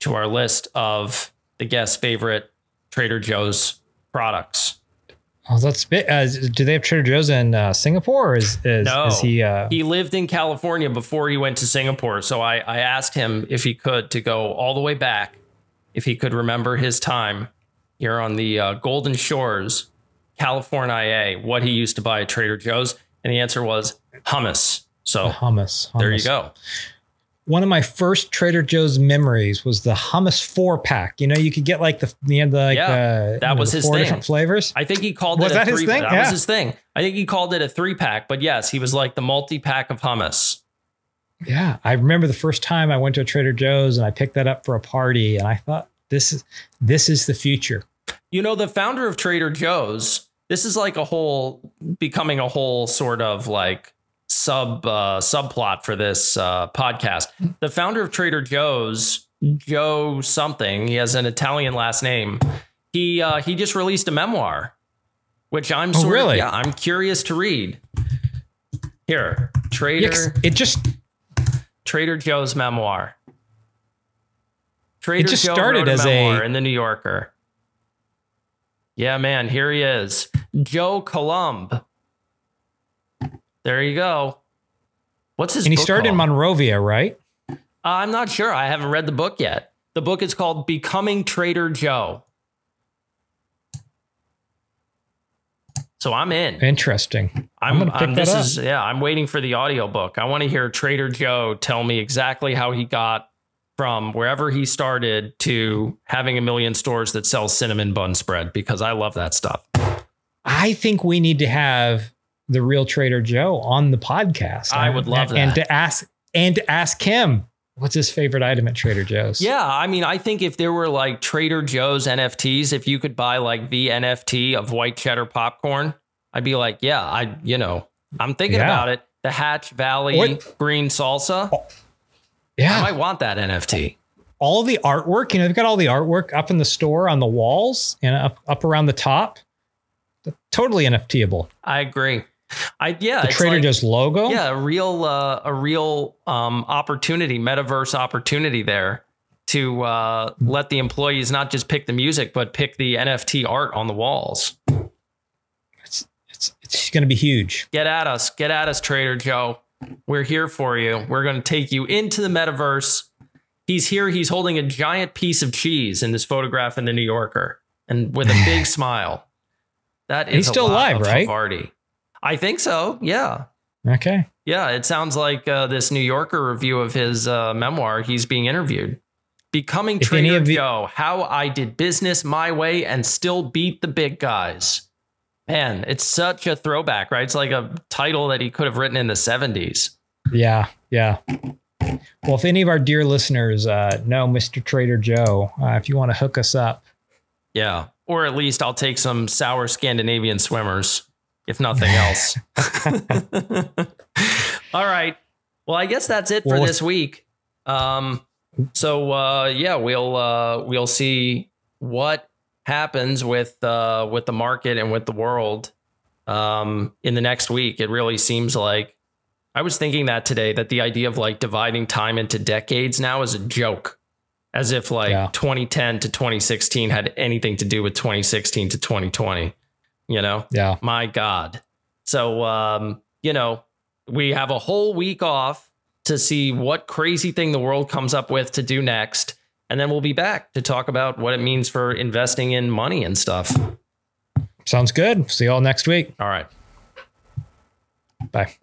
to our list of the guest's favorite Trader Joe's products. Oh, that's. Uh, do they have Trader Joe's in uh, Singapore? Or is is, no, is he? Uh... He lived in California before he went to Singapore. So I, I asked him if he could to go all the way back, if he could remember his time here on the uh, Golden Shores, California, what he used to buy at Trader Joe's, and the answer was hummus. So hummus, hummus. There you go one of my first Trader Joe's memories was the hummus four pack. You know, you could get like the the end like yeah, uh, that was know, his four thing. different flavors. I think he called was it that a three, his thing. That yeah. was his thing. I think he called it a three pack. But yes, he was like the multi pack of hummus. Yeah, I remember the first time I went to a Trader Joe's and I picked that up for a party, and I thought this is this is the future. You know, the founder of Trader Joe's. This is like a whole becoming a whole sort of like sub uh, subplot for this uh, podcast. The founder of Trader Joe's, Joe something, he has an Italian last name. He uh, he just released a memoir, which I'm oh, really? of yeah, I'm curious to read. Here, Trader. it just Trader Joe's memoir. Trader it just Joe started as a in the New Yorker. Yeah, man, here he is, Joe Coulombe. there you go. What's his? Name? And he started called? in Monrovia, right? Uh, I'm not sure. I haven't read the book yet. The book is called Becoming Trader Joe. So I'm in. Interesting. I'm, I'm, I'm this up. is yeah, I'm waiting for the audiobook. I want to hear Trader Joe tell me exactly how he got from wherever he started to having a million stores that sell cinnamon bun spread because I love that stuff. I think we need to have the real Trader Joe on the podcast. I would love and, that. And to ask and to ask him what's his favorite item at Trader Joe's. Yeah, I mean, I think if there were like Trader Joe's NFTs, if you could buy like the NFT of white cheddar popcorn, I'd be like, yeah, I you know, I'm thinking yeah. about it. The Hatch Valley what? green salsa. Oh, yeah. I might want that NFT. All the artwork, you know, they've got all the artwork up in the store on the walls and up, up around the top. Totally NFTable. I agree. I yeah, the Trader like, Joe's logo. Yeah, a real uh, a real um, opportunity, metaverse opportunity there to uh, let the employees not just pick the music, but pick the NFT art on the walls. It's it's it's going to be huge. Get at us, get at us, Trader Joe. We're here for you. We're going to take you into the metaverse. He's here. He's holding a giant piece of cheese in this photograph in the New Yorker, and with a big smile. That is he's still alive, right? Havarti. I think so. Yeah. Okay. Yeah, it sounds like uh, this New Yorker review of his uh, memoir. He's being interviewed. Becoming if Trader the- Joe: How I Did Business My Way and Still Beat the Big Guys. Man, it's such a throwback, right? It's like a title that he could have written in the '70s. Yeah, yeah. Well, if any of our dear listeners uh, know Mr. Trader Joe, uh, if you want to hook us up, yeah, or at least I'll take some sour Scandinavian swimmers if nothing else. All right. Well, I guess that's it for well, this week. Um, so uh, yeah, we'll uh, we'll see what happens with uh, with the market and with the world um, in the next week. It really seems like I was thinking that today that the idea of like dividing time into decades now is a joke, as if like yeah. 2010 to 2016 had anything to do with 2016 to 2020 you know? Yeah. My God. So, um, you know, we have a whole week off to see what crazy thing the world comes up with to do next. And then we'll be back to talk about what it means for investing in money and stuff. Sounds good. See you all next week. All right. Bye.